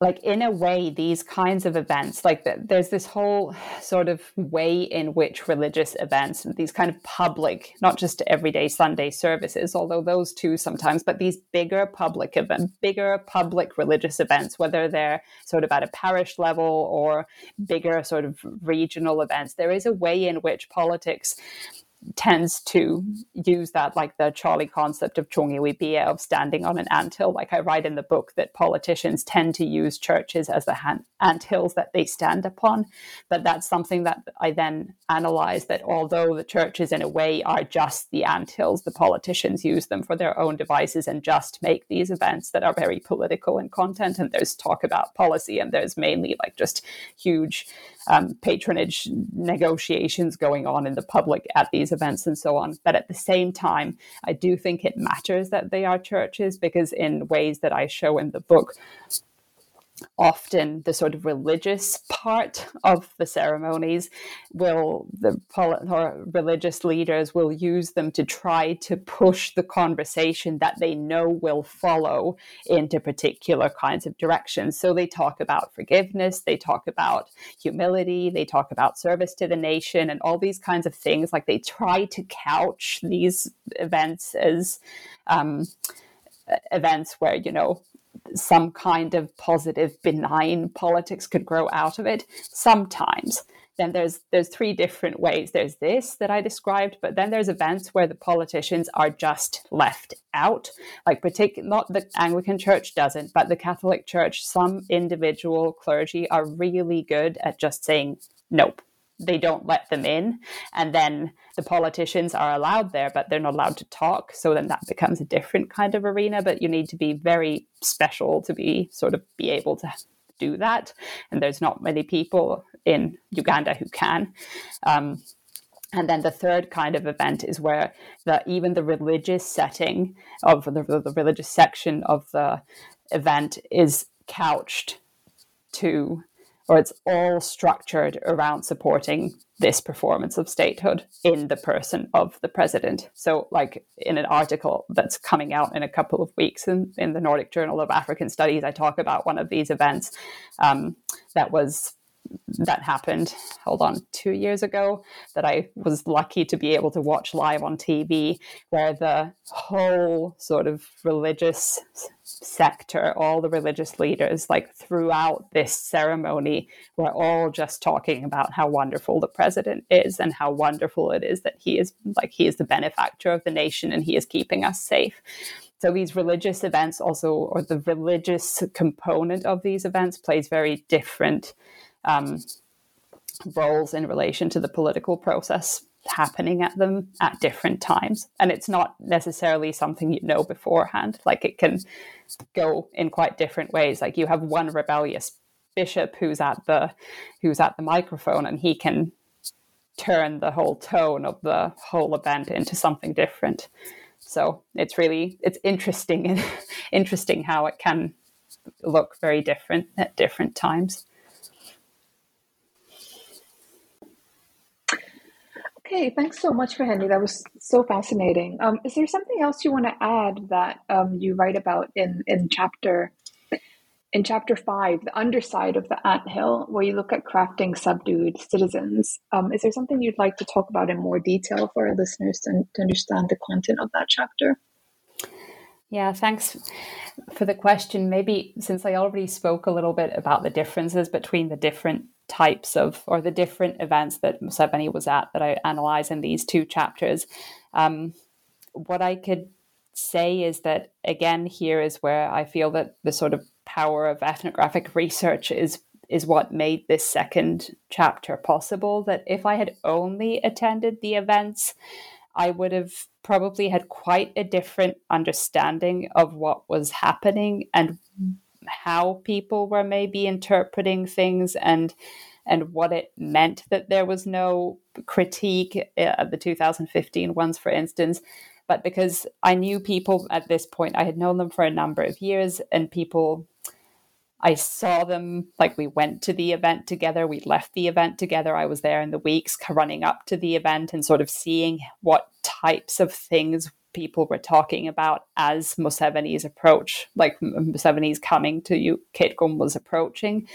like in a way these kinds of events like there's this whole sort of way in which religious events and these kind of public not just everyday sunday services although those too sometimes but these bigger public event bigger public religious events whether they're sort of at a parish level or bigger sort of regional events there is a way in which politics tends to use that like the Acholi concept of chongiwipia of standing on an anthill. Like I write in the book that politicians tend to use churches as the hand- anthills that they stand upon. But that's something that I then analyze that although the churches in a way are just the anthills, the politicians use them for their own devices and just make these events that are very political in content. And there's talk about policy and there's mainly like just huge um, patronage negotiations going on in the public at these events and so on. But at the same time, I do think it matters that they are churches because, in ways that I show in the book, often the sort of religious part of the ceremonies will the religious leaders will use them to try to push the conversation that they know will follow into particular kinds of directions. So they talk about forgiveness they talk about humility they talk about service to the nation and all these kinds of things. Like they try to couch these events as um, events where you know some kind of positive benign politics could grow out of it sometimes. Then there's there's three different ways. There's this that i described but then there's events where the politicians are just left out. Like particular not the anglican church doesn't but the catholic church some individual clergy are really good at just saying nope they don't let them in and then the politicians are allowed there but they're not allowed to talk. So then that becomes a different kind of arena but you need to be very special to be sort of be able to do that. And there's not many people in uganda who can. Um, and then the third kind of event is where the even the religious setting of the, the religious section of the event is couched to or it's all structured around supporting this performance of statehood in the person of the president. So, like in an article that's coming out in a couple of weeks in, in the Nordic Journal of African Studies, I talk about one of these events um, that was that happened hold on two years ago that i was lucky to be able to watch live on tv where the whole sort of religious sector all the religious leaders like throughout this ceremony were all just talking about how wonderful the president is and how wonderful it is that he is like he is the benefactor of the nation and he is keeping us safe. So these religious events also or the religious component of these events plays very different um, roles in relation to the political process happening at them at different times. And it's not necessarily something you know beforehand. Like it can go in quite different ways. Like you have one rebellious bishop who's at the who's at the microphone and he can turn the whole tone of the whole event into something different. So it's really it's interesting [LAUGHS] interesting how it can look very different at different times. Okay, thanks so much for Henni. That was so fascinating. Um, is there something else you want to add that um, you write about in in chapter in chapter five, the underside of the ant hill, where you look at crafting subdued citizens? Um, is there something you'd like to talk about in more detail for our listeners to, to understand the content of that chapter? Yeah, thanks for the question. Maybe since I already spoke a little bit about the differences between the different types of or the different events that Museveni was at that I analyze in these two chapters. Um, what I could say is that again, here is where I feel that the sort of power of ethnographic research is is what made this second chapter possible. That if I had only attended the events, I would have probably had quite a different understanding of what was happening and how people were maybe interpreting things and and what it meant that there was no critique uh, of the 2015 ones for instance. But because i knew people at this point i had known them for a number of years and people i saw them like we went to the event together we left the event together i was there in the weeks running up to the event and sort of seeing what types of things people were talking about as Museveni's approach, like Museveni's coming to you, Kitgum was approaching.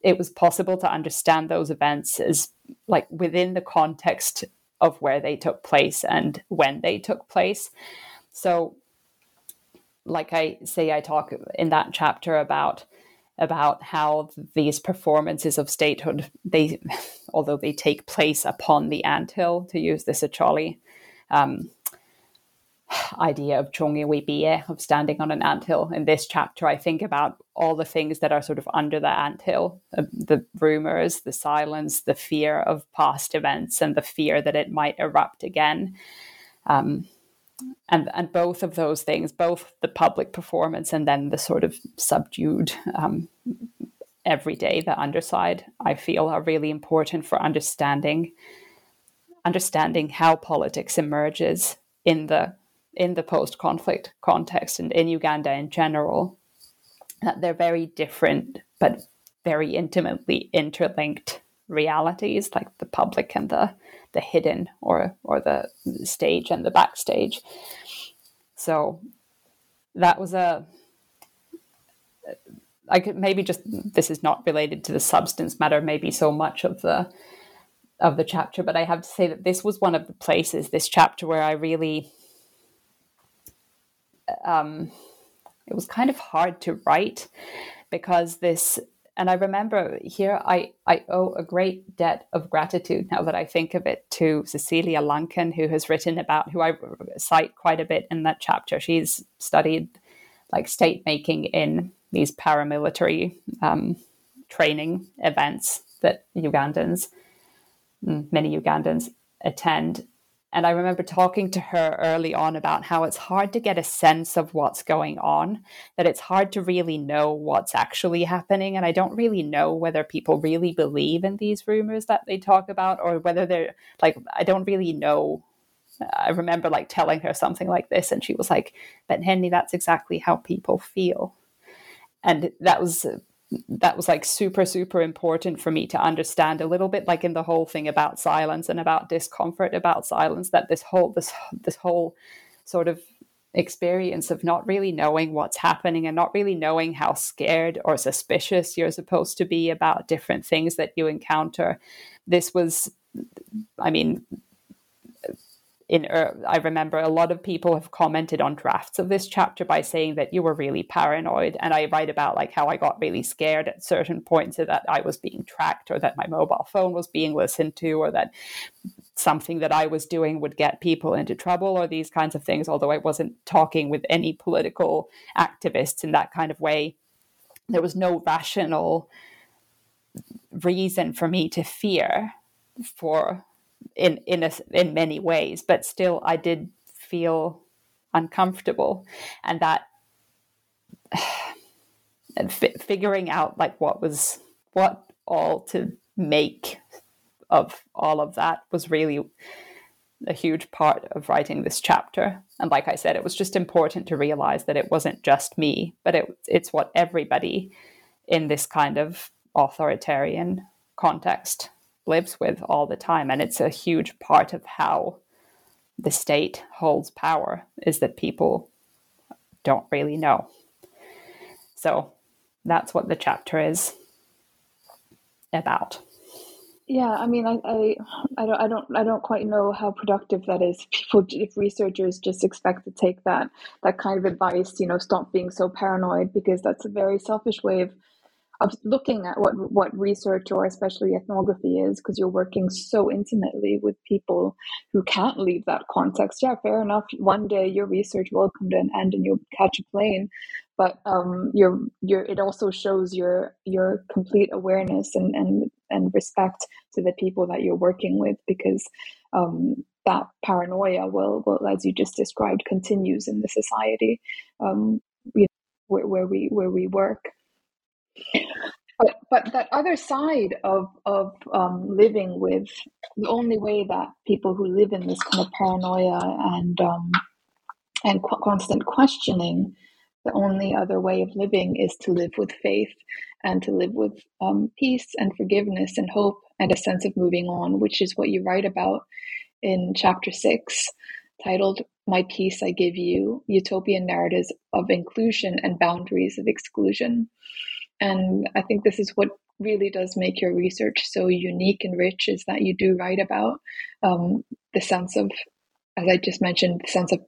It was possible to understand those events as like within the context of where they took place and when they took place. So, like I say, I talk in that chapter about about how these performances of statehood they although they take place upon the anthill to use this Acholi um, idea of chongiwibie, of standing on an anthill. In this chapter, I think about all the things that are sort of under the anthill uh, the rumors, the silence, the fear of past events, and the fear that it might erupt again. Um, and, and both of those things, both the public performance and then the sort of subdued um, everyday, the underside, I feel are really important for understanding understanding how politics emerges in the in the post conflict context and in Uganda in general, that they're very different but very intimately interlinked realities, like the public and the the hidden or or the stage and the backstage. So that was a I could maybe just this is not related to the substance matter maybe so much of the of the chapter, but I have to say that this was one of the places this chapter where I really um, it was kind of hard to write because this and I remember here I, I owe a great debt of gratitude now that I think of it to Cecilia Lunken, who has written about, who I cite quite a bit in that chapter. She's studied like state making in these paramilitary um, training events that Ugandans, mm, many Ugandans attend. And I remember talking to her early on about how it's hard to get a sense of what's going on, that it's hard to really know what's actually happening. And I don't really know whether people really believe in these rumors that they talk about or whether they're like, I don't really know. I remember like telling her something like this, and she was like, But Henni, that's exactly how people feel. And that was that was like super super important for me to understand a little bit like in the whole thing about silence and about discomfort about silence that this whole this this whole sort of experience of not really knowing what's happening and not really knowing how scared or suspicious you're supposed to be about different things that you encounter. This was i mean in uh, I remember a lot of people have commented on drafts of this chapter by saying that you were really paranoid and I write about like how I got really scared at certain points that I was being tracked or that my mobile phone was being listened to or that something that I was doing would get people into trouble or these kinds of things although I wasn't talking with any political activists in that kind of way. There was no rational reason for me to fear for in in a, in many ways, but still I did feel uncomfortable, and that [SIGHS] and f- figuring out like what was what all to make of all of that was really a huge part of writing this chapter. And like I said, it was just important to realize that it wasn't just me, but it, it's what everybody in this kind of authoritarian context lives with all the time. And it's a huge part of how the state holds power is that people don't really know. So that's what the chapter is about. Yeah, I mean, I, I, I don't, I don't, I don't quite know how productive that is. [LAUGHS] People, if researchers just expect to take that, that kind of advice, you know, stop being so paranoid, because that's a very selfish way of of looking at what what research or especially ethnography is because you're working so intimately with people who can't leave that context. Yeah fair enough. One day your research will come to an end and you'll catch a plane but um your your it also shows your your complete awareness and and and respect to the people that you're working with because um that paranoia will, will as you just described continues in the society um where, where we where we work but but that other side of of um, living with the only way that people who live in this kind of paranoia and um, and qu- constant questioning, the only other way of living is to live with faith and to live with um, peace and forgiveness and hope and a sense of moving on, which is what you write about in chapter six, titled "My Peace I Give You: Utopian Narratives of Inclusion and Boundaries of Exclusion." And I think this is what really does make your research so unique and rich is that you do write about um, the sense of, as I just mentioned, the sense of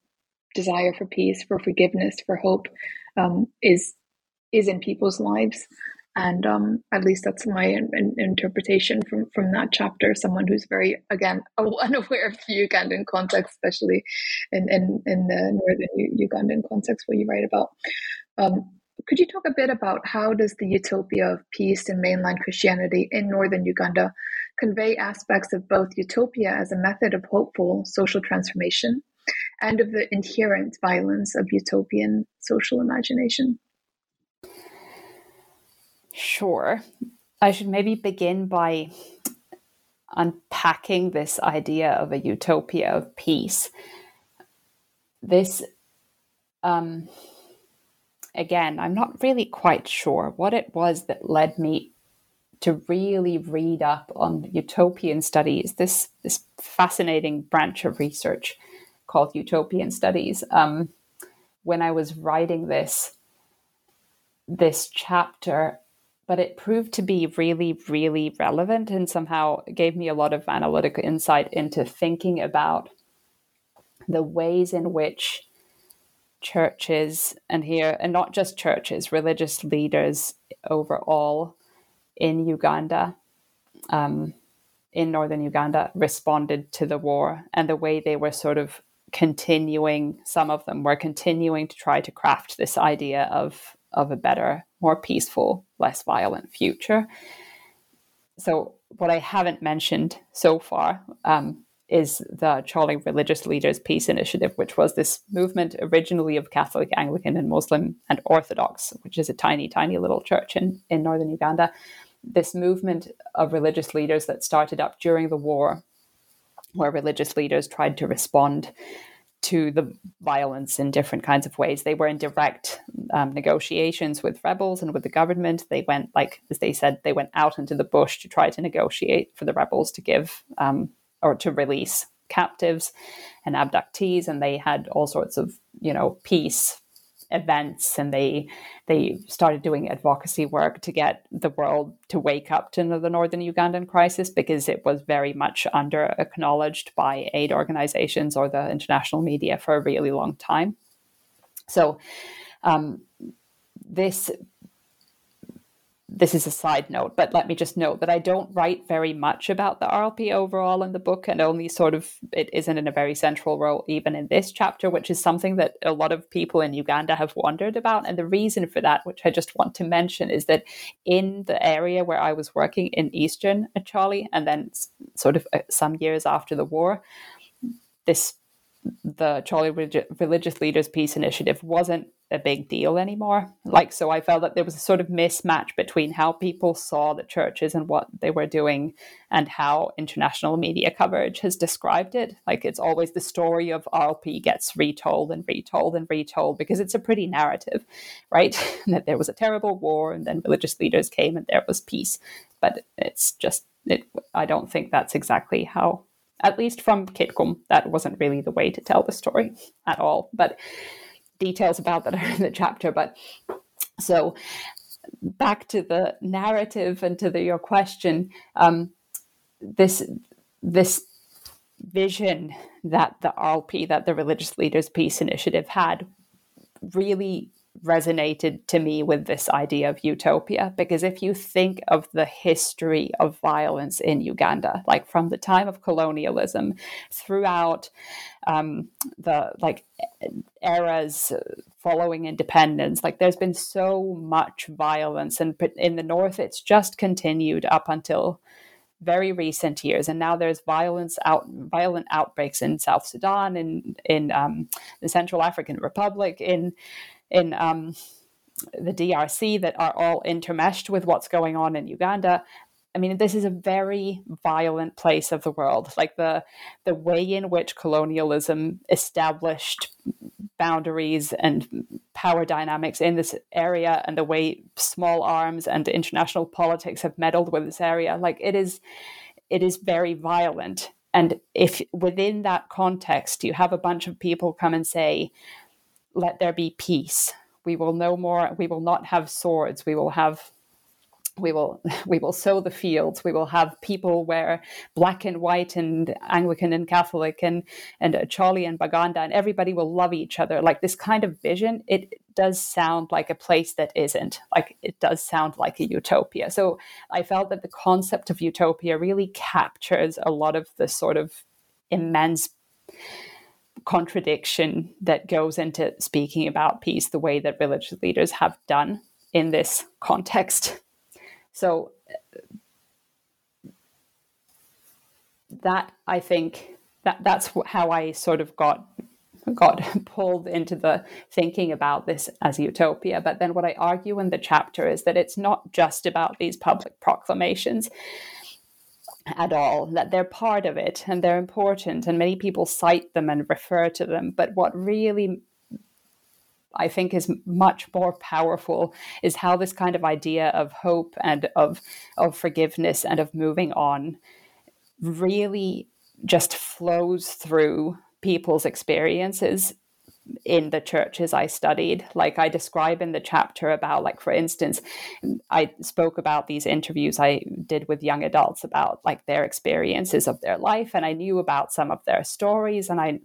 desire for peace, for forgiveness, for hope um, is is in people's lives. And um, at least that's my in, interpretation from, from that chapter. Someone who's very, again, [LAUGHS] unaware of the Ugandan context, especially in, in, in the northern Ugandan context where you write about. Um, could you talk a bit about how does the utopia of peace in mainline Christianity in northern Uganda convey aspects of both utopia as a method of hopeful social transformation and of the inherent violence of utopian social imagination? Sure. I should maybe begin by unpacking this idea of a utopia of peace. This um, again, I'm not really quite sure what it was that led me to really read up on utopian studies, this, this fascinating branch of research called utopian studies. Um, when I was writing this, this chapter, but it proved to be really, really relevant and somehow gave me a lot of analytical insight into thinking about the ways in which churches and here and not just churches religious leaders overall in uganda um, in northern uganda responded to the war and the way they were sort of continuing some of them were continuing to try to craft this idea of of a better more peaceful less violent future. So what i haven't mentioned so far um, is the Acholi Religious Leaders Peace Initiative, which was this movement originally of Catholic, Anglican, and Muslim and Orthodox, which is a tiny, tiny little church in, in northern Uganda. This movement of religious leaders that started up during the war, where religious leaders tried to respond to the violence in different kinds of ways. They were in direct um, negotiations with rebels and with the government. They went, like as they said, they went out into the bush to try to negotiate for the rebels to give um, or to release captives and abductees and they had all sorts of you know peace events and they they started doing advocacy work to get the world to wake up to the northern ugandan crisis because it was very much under acknowledged by aid organizations or the international media for a really long time. So um, this this is a side note, but let me just note that I don't write very much about the RLP overall in the book, and only sort of it isn't in a very central role even in this chapter, which is something that a lot of people in Uganda have wondered about. And the reason for that, which I just want to mention, is that in the area where I was working in Eastern Acholi, and then sort of uh, some years after the war, this the Acholi Religious Leaders Peace Initiative wasn't a big deal anymore. Like, so I felt that there was a sort of mismatch between how people saw the churches and what they were doing and how international media coverage has described it. Like, it's always the story of RLP gets retold and retold and retold because it's a pretty narrative, right? [LAUGHS] that there was a terrible war and then religious leaders came and there was peace. But it's just, it, I don't think that's exactly how at least from Kitgum, that wasn't really the way to tell the story at all. But details about that [LAUGHS] are in the chapter. But so back to the narrative and to the, your question, um, this this vision that the RLP, that the Religious Leaders Peace Initiative had, really resonated to me with this idea of utopia. Because if you think of the history of violence in Uganda, like from the time of colonialism throughout um, the like eras following independence, like there's been so much violence, and in the north, it's just continued up until very recent years, and now there's violence out violent outbreaks in South Sudan, in in um, the Central African Republic, in in um, the DRC that are all intermeshed with what's going on in Uganda. I mean, this is a very violent place of the world. Like the the way in which colonialism established boundaries and power dynamics in this area, and the way small arms and international politics have meddled with this area, like it is, it is very violent. And if within that context you have a bunch of people come and say, let there be peace. We will no more, we will not have swords. We will have we will [LAUGHS] we will sow the fields. We will have people wear black and white and Anglican and Catholic and and uh, Acholi and Baganda, and everybody will love each other. Like this kind of vision, it does sound like a place that isn't. Like it does sound like a utopia. So I felt that the concept of utopia really captures a lot of the sort of immense contradiction that goes into speaking about peace the way that religious leaders have done in this context. So that I think that that's how I sort of got got [LAUGHS] pulled into the thinking about this as utopia. But then what I argue in the chapter is that it's not just about these public proclamations at all, that they're part of it and they're important, and many people cite them and refer to them. But what really I think is much more powerful is how this kind of idea of hope and of of forgiveness and of moving on really just flows through people's experiences in the churches I studied. Like I describe in the chapter about, like, for instance, I spoke about these interviews I did with young adults about like their experiences of their life, and I knew about some of their stories, and I,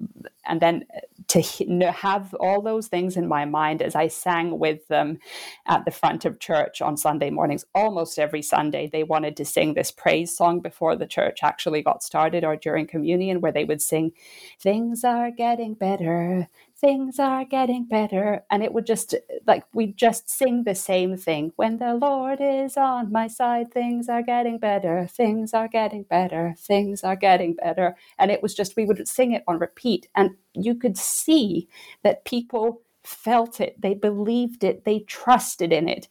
and then to have all those things in my mind as I sang with them at the front of church on Sunday mornings, almost every Sunday, they wanted to sing this praise song before the church actually got started or during communion, where they would sing, Things are getting better things are getting better. And it would just like we just sing the same thing. When the Lord is on my side, things are getting better, things are getting better, things are getting better. And it was just we would sing it on repeat. And you could see that people felt it, they believed it, they trusted in it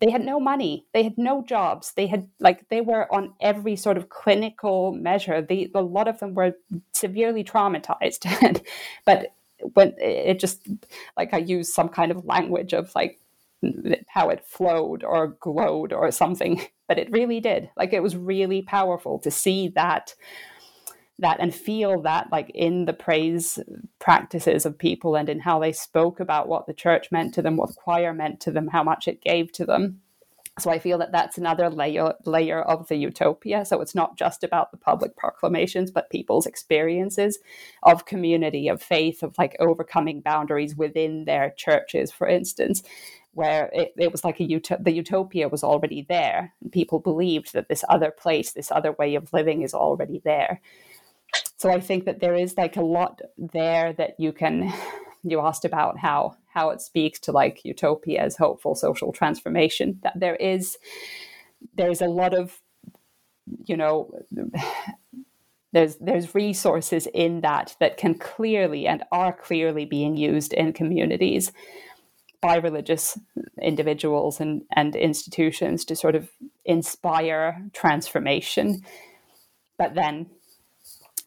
they had no money they had no jobs they had like they were on every sort of clinical measure a lot of them were severely traumatized [LAUGHS] but when it just like I use some kind of language of like how it flowed or glowed or something, but it really did. Like it was really powerful to see that that and feel that like in the praise practices of people and in how they spoke about what the church meant to them, what the choir meant to them, how much it gave to them. So I feel that that's another layer layer of the utopia. So it's not just about the public proclamations, but people's experiences of community, of faith, of like overcoming boundaries within their churches, for instance, where it, it was like a the utopia was already there. And People believed that this other place, this other way of living, is already there. So I think that there is like a lot there that you can. [SIGHS] You asked about how how it speaks to like utopia as hopeful social transformation that there is there's a lot of you know there's there's resources in that that can clearly and are clearly being used in communities by religious individuals and, and institutions to sort of inspire transformation. But then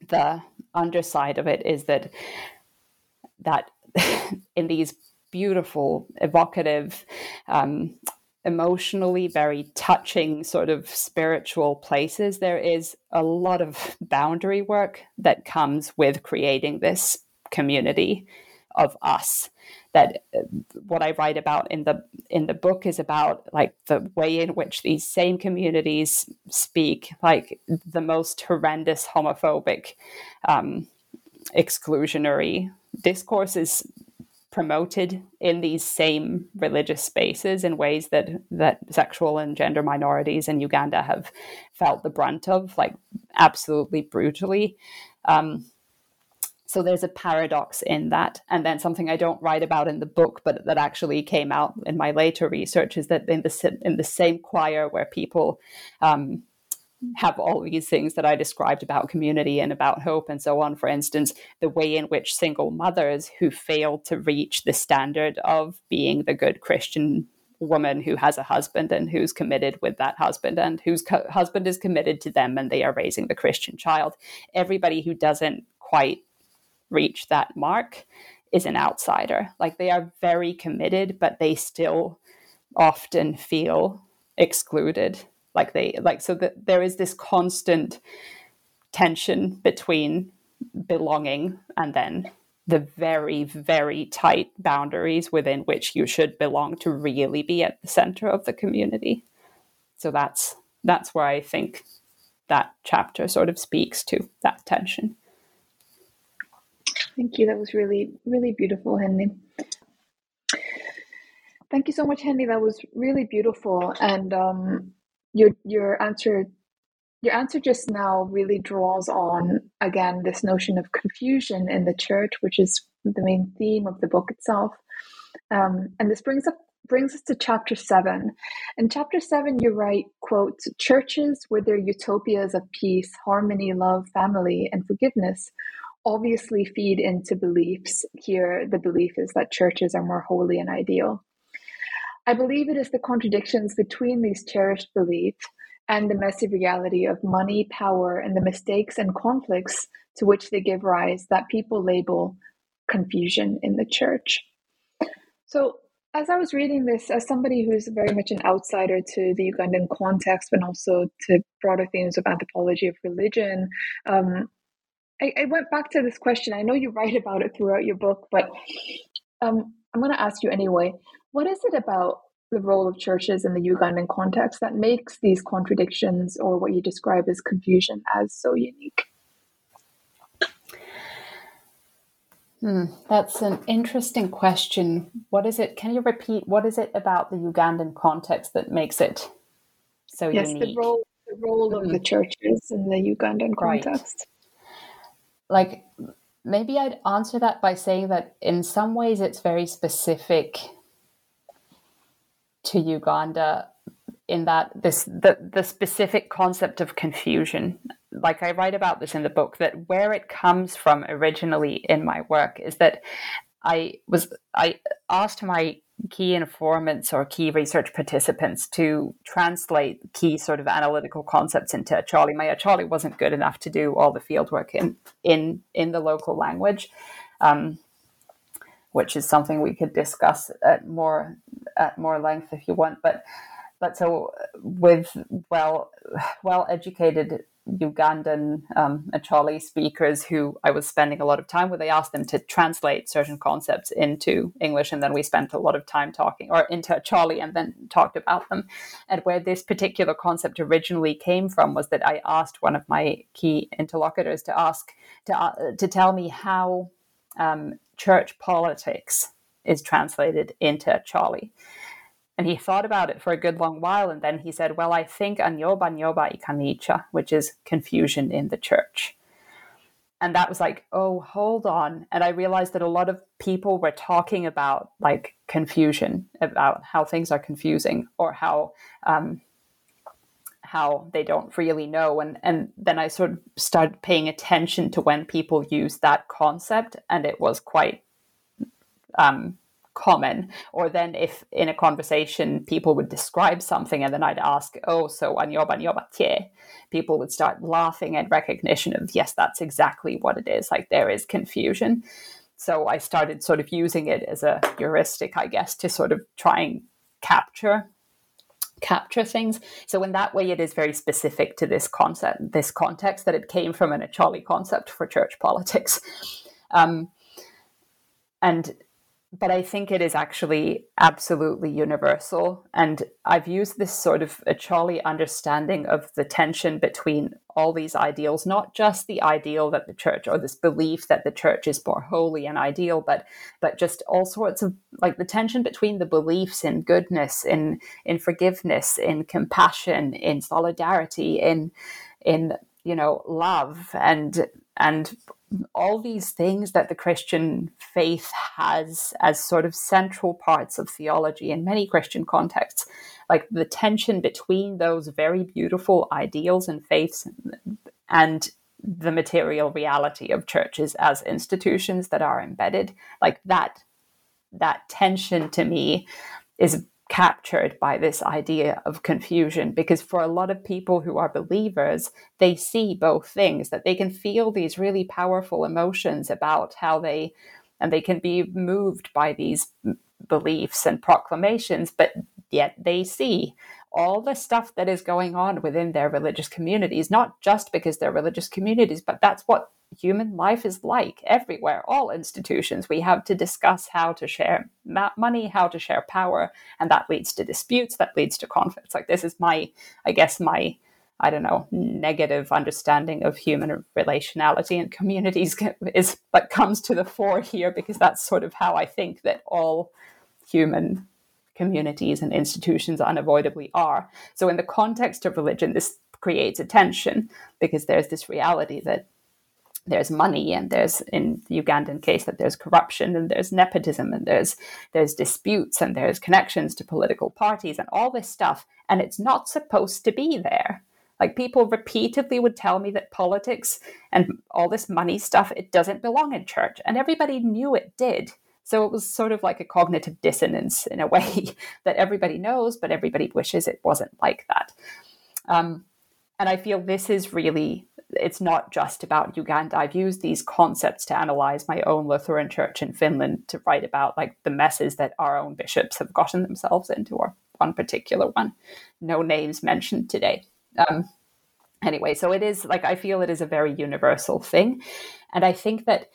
the underside of it is that that [LAUGHS] in these beautiful, evocative, um, emotionally very touching sort of spiritual places, there is a lot of boundary work that comes with creating this community of us that uh, what I write about in the in the book is about like the way in which these same communities speak like the most horrendous homophobic um, exclusionary discourses promoted in these same religious spaces in ways that that sexual and gender minorities in Uganda have felt the brunt of, like absolutely brutally. Um, so there's a paradox in that. And then something I don't write about in the book, but that actually came out in my later research, is that in the in the same choir where people um, have all these things that I described about community and about hope and so on. For instance, the way in which single mothers who fail to reach the standard of being the good Christian woman who has a husband and who's committed with that husband and whose co- husband is committed to them and they are raising the Christian child. Everybody who doesn't quite reach that mark is an outsider. Like they are very committed, but they still often feel excluded like they like so that there is this constant tension between belonging and then the very very tight boundaries within which you should belong to really be at the center of the community. So that's that's where i think that chapter sort of speaks to that tension. Thank you. That was really really beautiful Henni thank you so much Henni that was really beautiful. And um your your answer your answer just now really draws on again this notion of confusion in the church, which is the main theme of the book itself. Um, and this brings up brings us to chapter seven. In chapter seven, you write, quote, churches with their utopias of peace, harmony, love, family, and forgiveness obviously feed into beliefs. Here, the belief is that churches are more holy and ideal. I believe it is the contradictions between these cherished beliefs and the messy reality of money, power, and the mistakes and conflicts to which they give rise that people label confusion in the church. So, as I was reading this, as somebody who's very much an outsider to the Ugandan context, but also to broader themes of anthropology of religion, um, I, I, went back to this question. I know you write about it throughout your book, but um, I'm going to ask you anyway. What is it about the role of churches in the Ugandan context that makes these contradictions or what you describe as confusion as so unique? Hmm, that's an interesting question. What is it? Can you repeat? What is it about the Ugandan context that makes it so yes, unique? Yes, the role, the role mm-hmm. of the hmm. churches in the Ugandan context. Right. Like maybe I'd answer that by saying that in some ways it's very specific to Uganda in that this the, the specific concept of confusion like i write about this in the book that where it comes from originally in my work is that i was i asked my key informants or key research participants to translate key sort of analytical concepts into Acholi. My Acholi wasn't good enough to do all the fieldwork in in in the local language. Um, which is something we could discuss at more at more length if you want. But but so with well well educated Ugandan um, speakers who I was spending a lot of time with, I asked them to translate certain concepts into English, and then we spent a lot of time talking, or into Acholi, and then talked about them. And where this particular concept originally came from was that I asked one of my key interlocutors to ask to uh, to tell me how um, church politics is translated into Acholi. And he thought about it for a good long while, and then he said, Well, I think Anyobanyoba Ikanicha, which is confusion in the church. And that was like, oh, hold on. And I realized that a lot of people were talking about like confusion, about how things are confusing or how um, how they don't really know. And and then i sort of started paying attention to when people use that concept and it was quite um, common. Or then if in a conversation people would describe something and then i'd ask oh so anyobanyoba tie people would start laughing at recognition of yes that's exactly what it is. Like there is confusion. So i started sort of using it as a heuristic i guess to sort of try and capture capture things. So in that way, it is very specific to this concept, this context that it came from an Acholi concept for church [LAUGHS] politics. Um, and but I think it is actually absolutely universal. And I've used this sort of Acholi understanding of the tension between all these ideals, not just the ideal that the church or this belief that the church is more holy and ideal, but but just all sorts of like the tension between the beliefs in goodness, in in forgiveness, in compassion, in solidarity, in in you know love and and all these things that the Christian faith has as sort of central parts of theology in many Christian contexts, like the tension between those very beautiful ideals and faiths and the material reality of churches as institutions that are embedded, like that that tension to me is captured by this idea of confusion because for a lot of people who are believers they see both things that they can feel these really powerful emotions about how they and they can be moved by these beliefs and proclamations but yet they see all the stuff that is going on within their religious communities not just because they're religious communities but that's what human life is like everywhere, all institutions. We have to discuss how to share money, how to share power, and that leads to disputes, that leads to conflicts. Like, this is my, I guess, my, I don't know, negative understanding of human relationality and communities [LAUGHS] is what comes to the fore here because that's sort of how I think that all human communities and institutions unavoidably are. So, in the context of religion, this creates a tension because there's this reality that there's money and there's in the Ugandan case that there's corruption and there's nepotism and there's there's disputes and there's connections to political parties and all this stuff and it's not supposed to be there. Like people repeatedly would tell me that politics and all this money stuff it doesn't belong in church and everybody knew it did. So it was sort of like a cognitive dissonance in a way [LAUGHS] that everybody knows but everybody wishes it wasn't like that. Um, and i feel this is really it's not just about Uganda. I've used these concepts to analyze my own Lutheran church in Finland to write about like the messes that our own bishops have gotten themselves into, or one particular one. No names mentioned today. Um, anyway, so it is like I feel it is a very universal thing. And I think that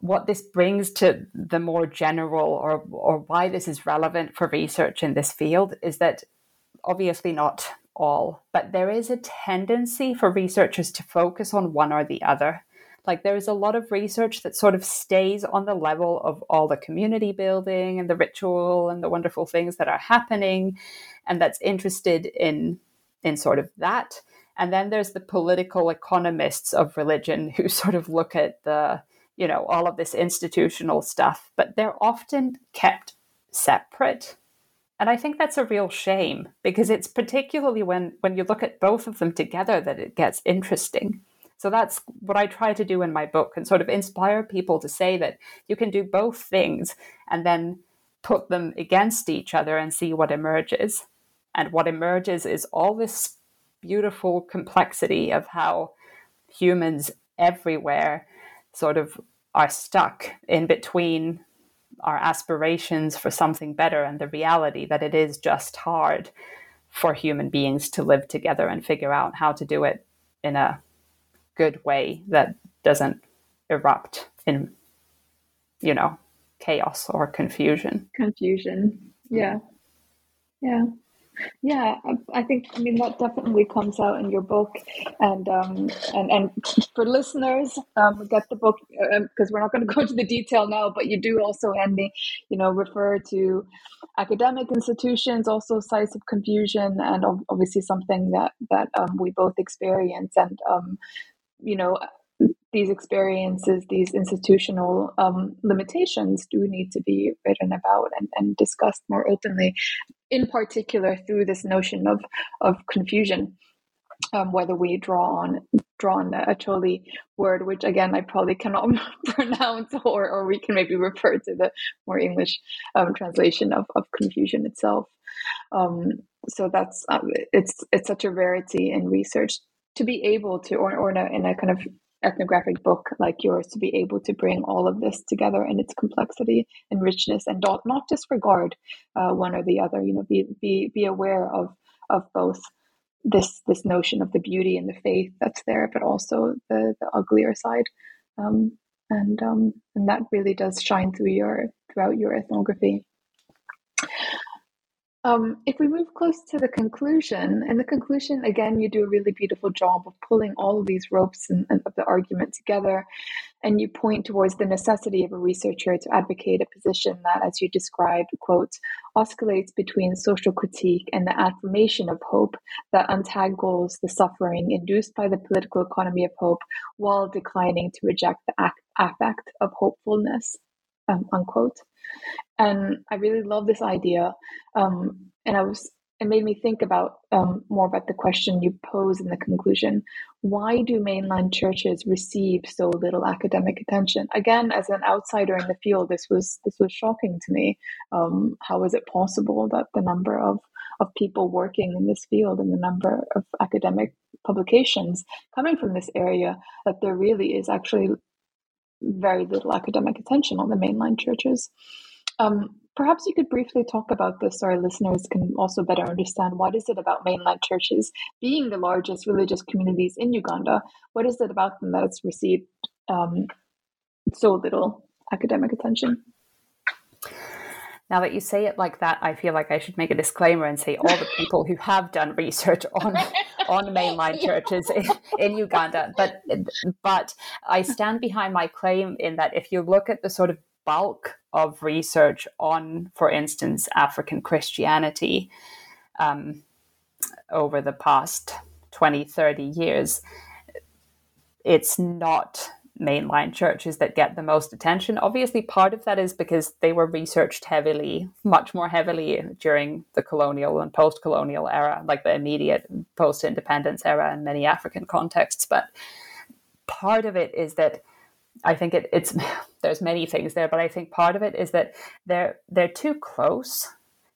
what this brings to the more general or or why this is relevant for research in this field is that obviously not all, but there is a tendency for researchers to focus on one or the other. Like there is a lot of research that sort of stays on the level of all the community building and the ritual and the wonderful things that are happening, and that's interested in in sort of that. And then there's the political economists of religion who [LAUGHS] sort of look at the, you know, all of this institutional stuff, but they're often kept separate and I think that's a real shame because it's particularly when, when you look at both of them together that it gets interesting. So that's what I try to do in my book and sort of inspire people to say that you can do both things and then put them against each other and see what emerges. And what emerges is all this beautiful complexity of how humans everywhere sort of are stuck in between our aspirations for something better and the reality that it is just hard for human beings to live together and figure out how to do it in a good way that doesn't erupt in you know chaos or confusion. Confusion. Yeah. Yeah yeah, I think I mean that definitely comes out in your book, and um, and and for listeners, um, get the book because uh, we're not going [LAUGHS] to go into the detail now, but you do also Henni, you know, refer to academic institutions, also sites of confusion, and obviously something that that um, we both experience, and um, you know, these experiences, these institutional um, limitations do need to be written about and, and discussed more openly, in particular through this notion of, of confusion. Um, whether we draw on draw on a Acholi word, which again I probably cannot [LAUGHS] pronounce, or or we can maybe refer to the more English um, translation of, of confusion itself. Um, so that's uh, it's it's such a rarity in research to be able to, or, or in, a, in a kind of ethnographic book like yours, to be able to bring all of this together in its complexity and richness, and not, not disregard uh, one or the other. You know, be be be aware of of both this this notion of the beauty and the faith that's there, but also the the uglier side. Um, and um, and that really does shine through your throughout your ethnography. Um, if we move close to the conclusion, and the conclusion, again, you do a really beautiful job of pulling all of these ropes and, and, of the argument together, and you point towards the necessity of a researcher to advocate a position that, as you describe, quote, oscillates between social critique and the affirmation of hope that untangles the suffering induced by the political economy of hope while declining to reject the affect of hopefulness, um, unquote. And I really love this idea. Um, and I was, it made me think about um, more about the question you pose in the conclusion. Why do mainline churches receive so little academic attention? Again, as an outsider in the field, this was this was shocking to me. Um, how is it possible that the number of of people working in this field and the number of academic publications coming from this area that there really is actually very little academic attention on the mainline churches. Um, perhaps you could briefly talk about this so our listeners can also better understand what is it about mainline churches being the largest religious communities in Uganda? What is it about them that has received um, so little academic attention? Now that you say it like that, I feel like I should make a disclaimer and say all the people who have done research on on mainline [LAUGHS] churches in, in, Uganda. But but I stand behind my claim in that if you look at the sort of bulk of research on, for instance, African Christianity um, over the past 20, 30 years, it's not mainline churches that get the most attention. Obviously, part of that is because they were researched heavily, much more heavily during the colonial and post colonial era, like the immediate post independence era in many African contexts. But part of it is that I think it, it's [LAUGHS] there's many things there, but I think part of it is that they're they're too close.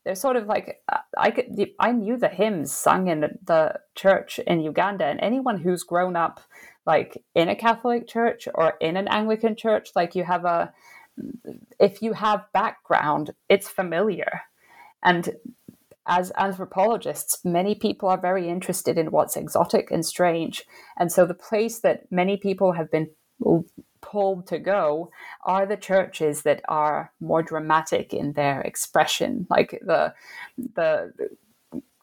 They're sort of like uh, I could I knew the hymns sung in the church in Uganda, and anyone who's grown up like in a Catholic church or in an Anglican church, like you have a if you have background, it's familiar. And as anthropologists, many people are very interested in what's exotic and strange. And so the place that many people have been pulled to go are the churches that are more dramatic in their expression, like the the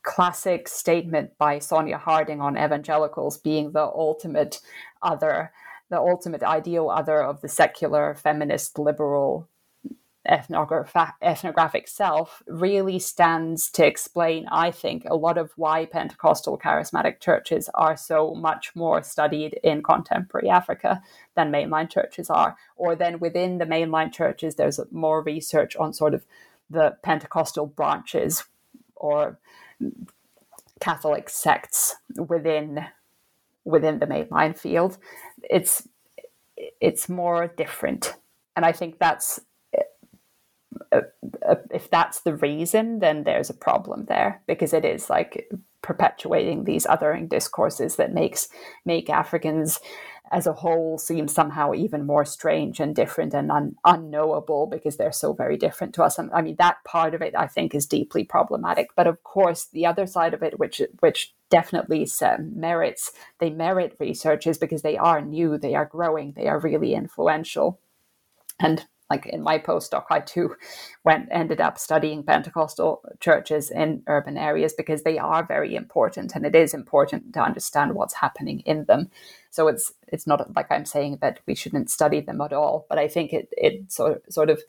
classic statement by Susan Harding on evangelicals being the ultimate other, the ultimate ideal other of the secular, feminist, liberal ethnograph- ethnographic self really stands to explain, I think, a lot of why Pentecostal charismatic churches are so much more studied in contemporary Africa than mainline churches are. Or then within the mainline churches, there's more research on sort of the Pentecostal branches or Catholic sects within within the mainline field. It's it's more different, and I think that's uh, uh, if that's the reason, then there's a problem there because it is like perpetuating these othering discourses that makes make Africans as a whole seem somehow even more strange and different and un- unknowable because they're so very different to us. And I mean that part of it I think is deeply problematic. But of course, the other side of it, which which definitely um, merits they merit research, is because they are new, they are growing, they are really influential. And like in my postdoc, I too [LAUGHS] went ended up studying Pentecostal churches in urban areas because they are very important, and it is important to understand what's happening in them. So it's it's not like I'm saying that we shouldn't study them at all, but I think it it sort sort of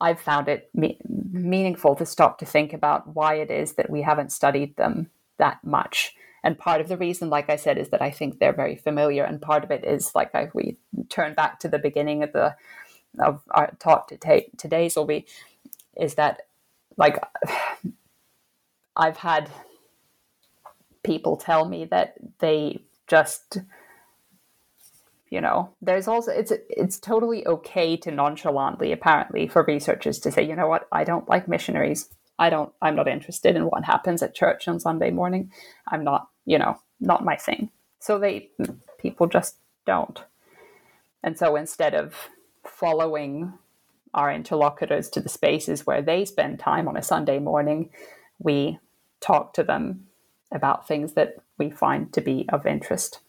I've found it me- meaningful to stop to think about why it is that we haven't studied them that much and part of the reason, like I said, is that I think they're very familiar, and part of it is like I, we turn back to the beginning of the of our talk today. Today's will be is that like [SIGHS] I've had people tell me that they just you know there's also it's it's totally okay to nonchalantly apparently for researchers to say you know what? I don't like missionaries. I don't i'm not interested in what happens at church on sunday morning. I'm not you know not my thing. So they people just don't. And so instead of following our interlocutors to the spaces where they spend time on a sunday morning we talk to them about things that we find to be of interest.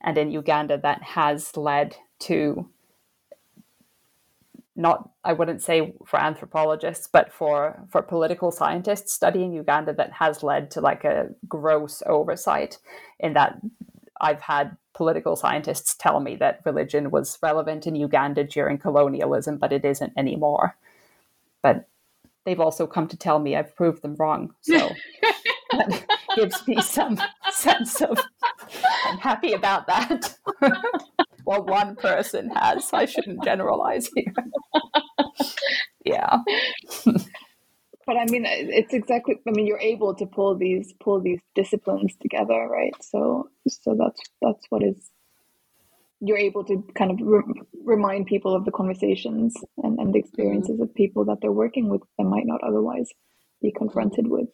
And in Uganda that has led to not I wouldn't say for anthropologists, but for for political scientists studying Uganda that has led to like a gross oversight in that I've had political scientists tell me that religion was relevant in Uganda during colonialism, but it isn't anymore. But they've also come to tell me I've proved them wrong. So [LAUGHS] that gives me some sense of I'm happy about that. [LAUGHS] well, one person has. I shouldn't generalize here. [LAUGHS] yeah. But I mean, it's exactly. I mean, you're able to pull these pull these disciplines together, right? So, so that's that's what is. You're able to kind of re- remind people of the conversations and, and the experiences mm-hmm. of people that they're working with that might not otherwise be confronted with.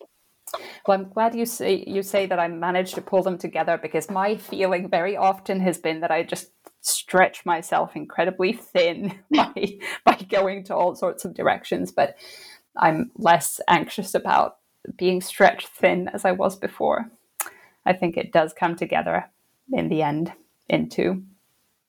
Well, I'm glad you say you say that I managed to pull them together because my feeling very often has been that I just stretch myself incredibly thin [LAUGHS] by by going to all sorts of directions. But I'm less anxious about being stretched thin as I was before. I think it does come together in the end into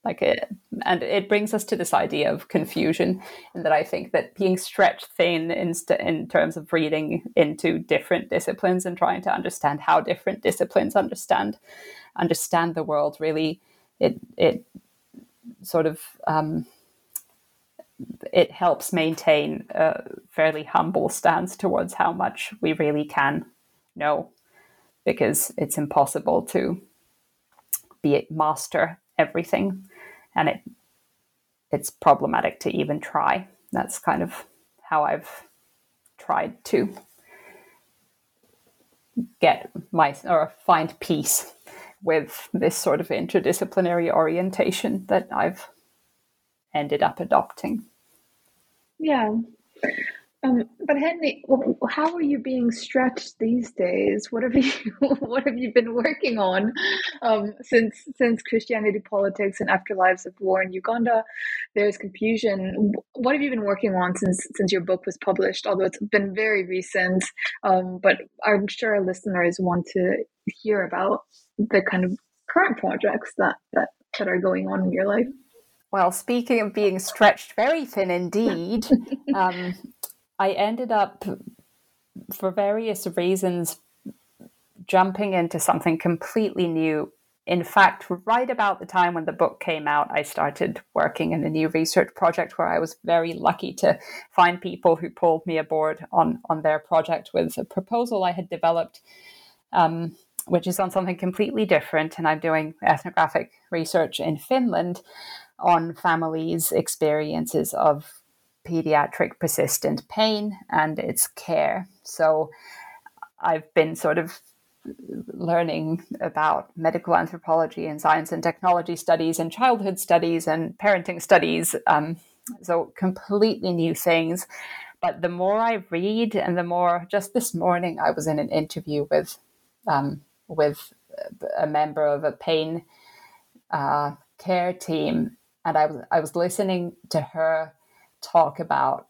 like it and it brings us to this idea of confusion and that i think that being stretched thin in, st- in terms of reading into different disciplines and trying to understand how different disciplines understand understand the world really it it sort of um, it helps maintain a fairly humble stance towards how much we really can know because it's impossible to be master everything and it it's problematic to even try. That's kind of how I've tried to get my or find peace with this sort of interdisciplinary orientation that I've ended up adopting. Yeah. Um, but Henni, how are you being stretched these days? What have [LAUGHS] you What have you been working on um, since since Christianity, politics, and afterlives of war in Uganda? There's confusion. What have you been working on since since your book was published? Although it's been very recent, um, but I'm sure our listeners want to hear about the kind of current projects that that that are going on in your life. Well, speaking of being stretched very thin indeed, [LAUGHS] um, I ended up, for various reasons, jumping into something completely new. In fact, right about the time when the book came out, I started working in a new research project where I was very lucky to find people who pulled me aboard on, on their project with a proposal I had developed, um, which is on something completely different. And I'm doing ethnographic research in Finland on families' experiences of pediatric persistent pain and its care. So I've been sort of learning about medical anthropology and science and technology studies and childhood studies and parenting studies. Um, so completely new things. But the more I read, and the more, just this morning, I was in an interview with um, with a member of a pain uh, care team, and I was I was listening to her talk about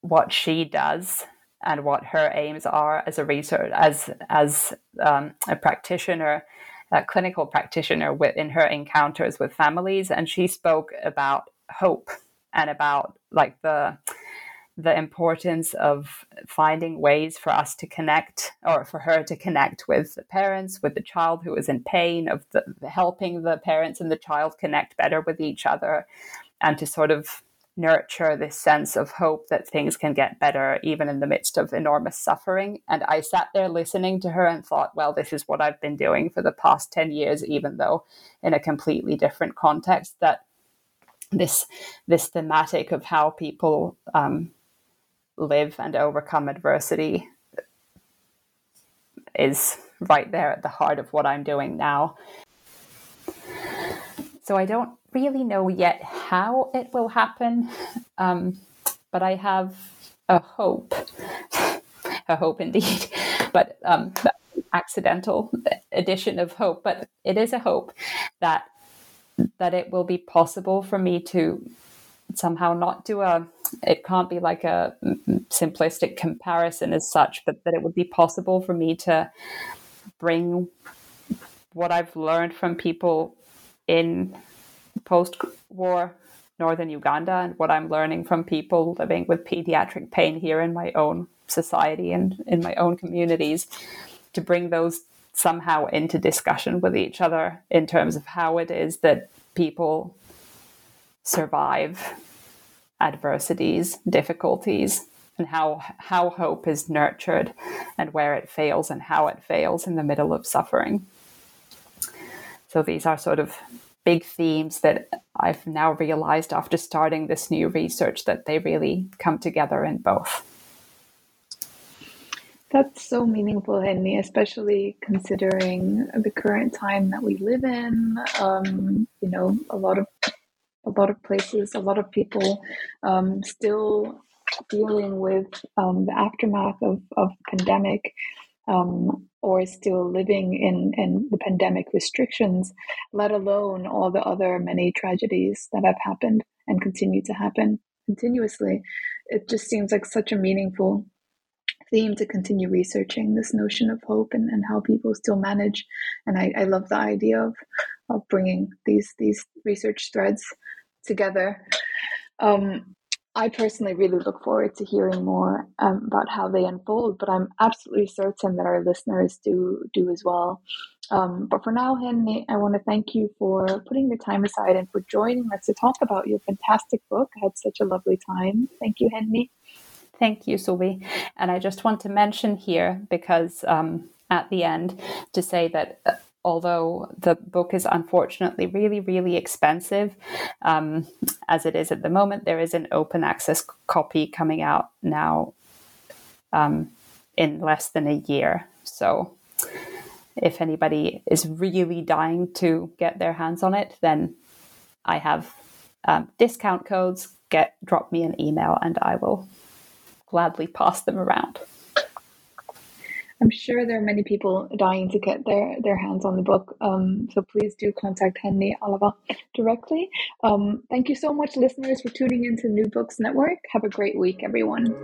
what she does and what her aims are as a researcher, as as um, a practitioner, a clinical practitioner in her encounters with families, and she spoke about hope and about like the the importance of finding ways for us to connect or for her to connect with the parents with the child who is in pain of the, helping the parents and the child connect better with each other and to sort of nurture this sense of hope that things can get better even in the midst of enormous suffering. And I sat there listening to her and thought, well, this is what I've been doing for the past 10 years, even though in a completely different context, that this this thematic of how people um, live and overcome adversity is right there at the heart of what I'm doing now. So I don't really know yet how it will happen, um, but I have a hope, [LAUGHS] a hope indeed, [LAUGHS] but um, accidental addition of hope. But it is a hope that that it will be possible for me to somehow not do a it can't be like a simplistic comparison as such but that it would be possible for me to bring what i've learned from people in post-war northern uganda and what i'm learning from people living with pediatric pain here in my own society and in my own communities to bring those somehow into discussion with each other in terms of how it is that people survive adversities, difficulties, and how how hope is nurtured and where it fails and how it fails in the middle of suffering. So these are sort of big themes that I've now realized after starting this new research that they really come together in both. That's so meaningful, Henni, especially considering the current time that we live in. Um, you know, a lot of a lot of places, a lot of people um, still dealing with um, the aftermath of, of pandemic um, or still living in, in the pandemic restrictions, let alone all the other many tragedies that have happened and continue to happen continuously. It just seems like such a meaningful theme to continue researching this notion of hope and, and how people still manage. And I, I love the idea of, of bringing these, these research threads together. Um, I personally really look forward to hearing more um, about how they unfold, but I'm absolutely certain that our listeners do do as well. Um, but for now, Henni, I want to thank you for putting your time aside and for joining us to talk about your fantastic book. I had such a lovely time. Thank you, Henni. Thank you, Suvi. And I just want to mention here, because um, at the end, to say that uh, although the book is unfortunately really, really expensive, um, as it is at the moment, there is an open access copy coming out now um, in less than a year. So if anybody is really dying to get their hands on it, then I have um, discount codes. Get drop me an email and I will gladly pass them around. I'm sure there are many people dying to get their, their hands on the book. Um, so please do contact Henni Alava directly. Um, thank you so much, listeners, for tuning into New Books Network. Have a great week, everyone.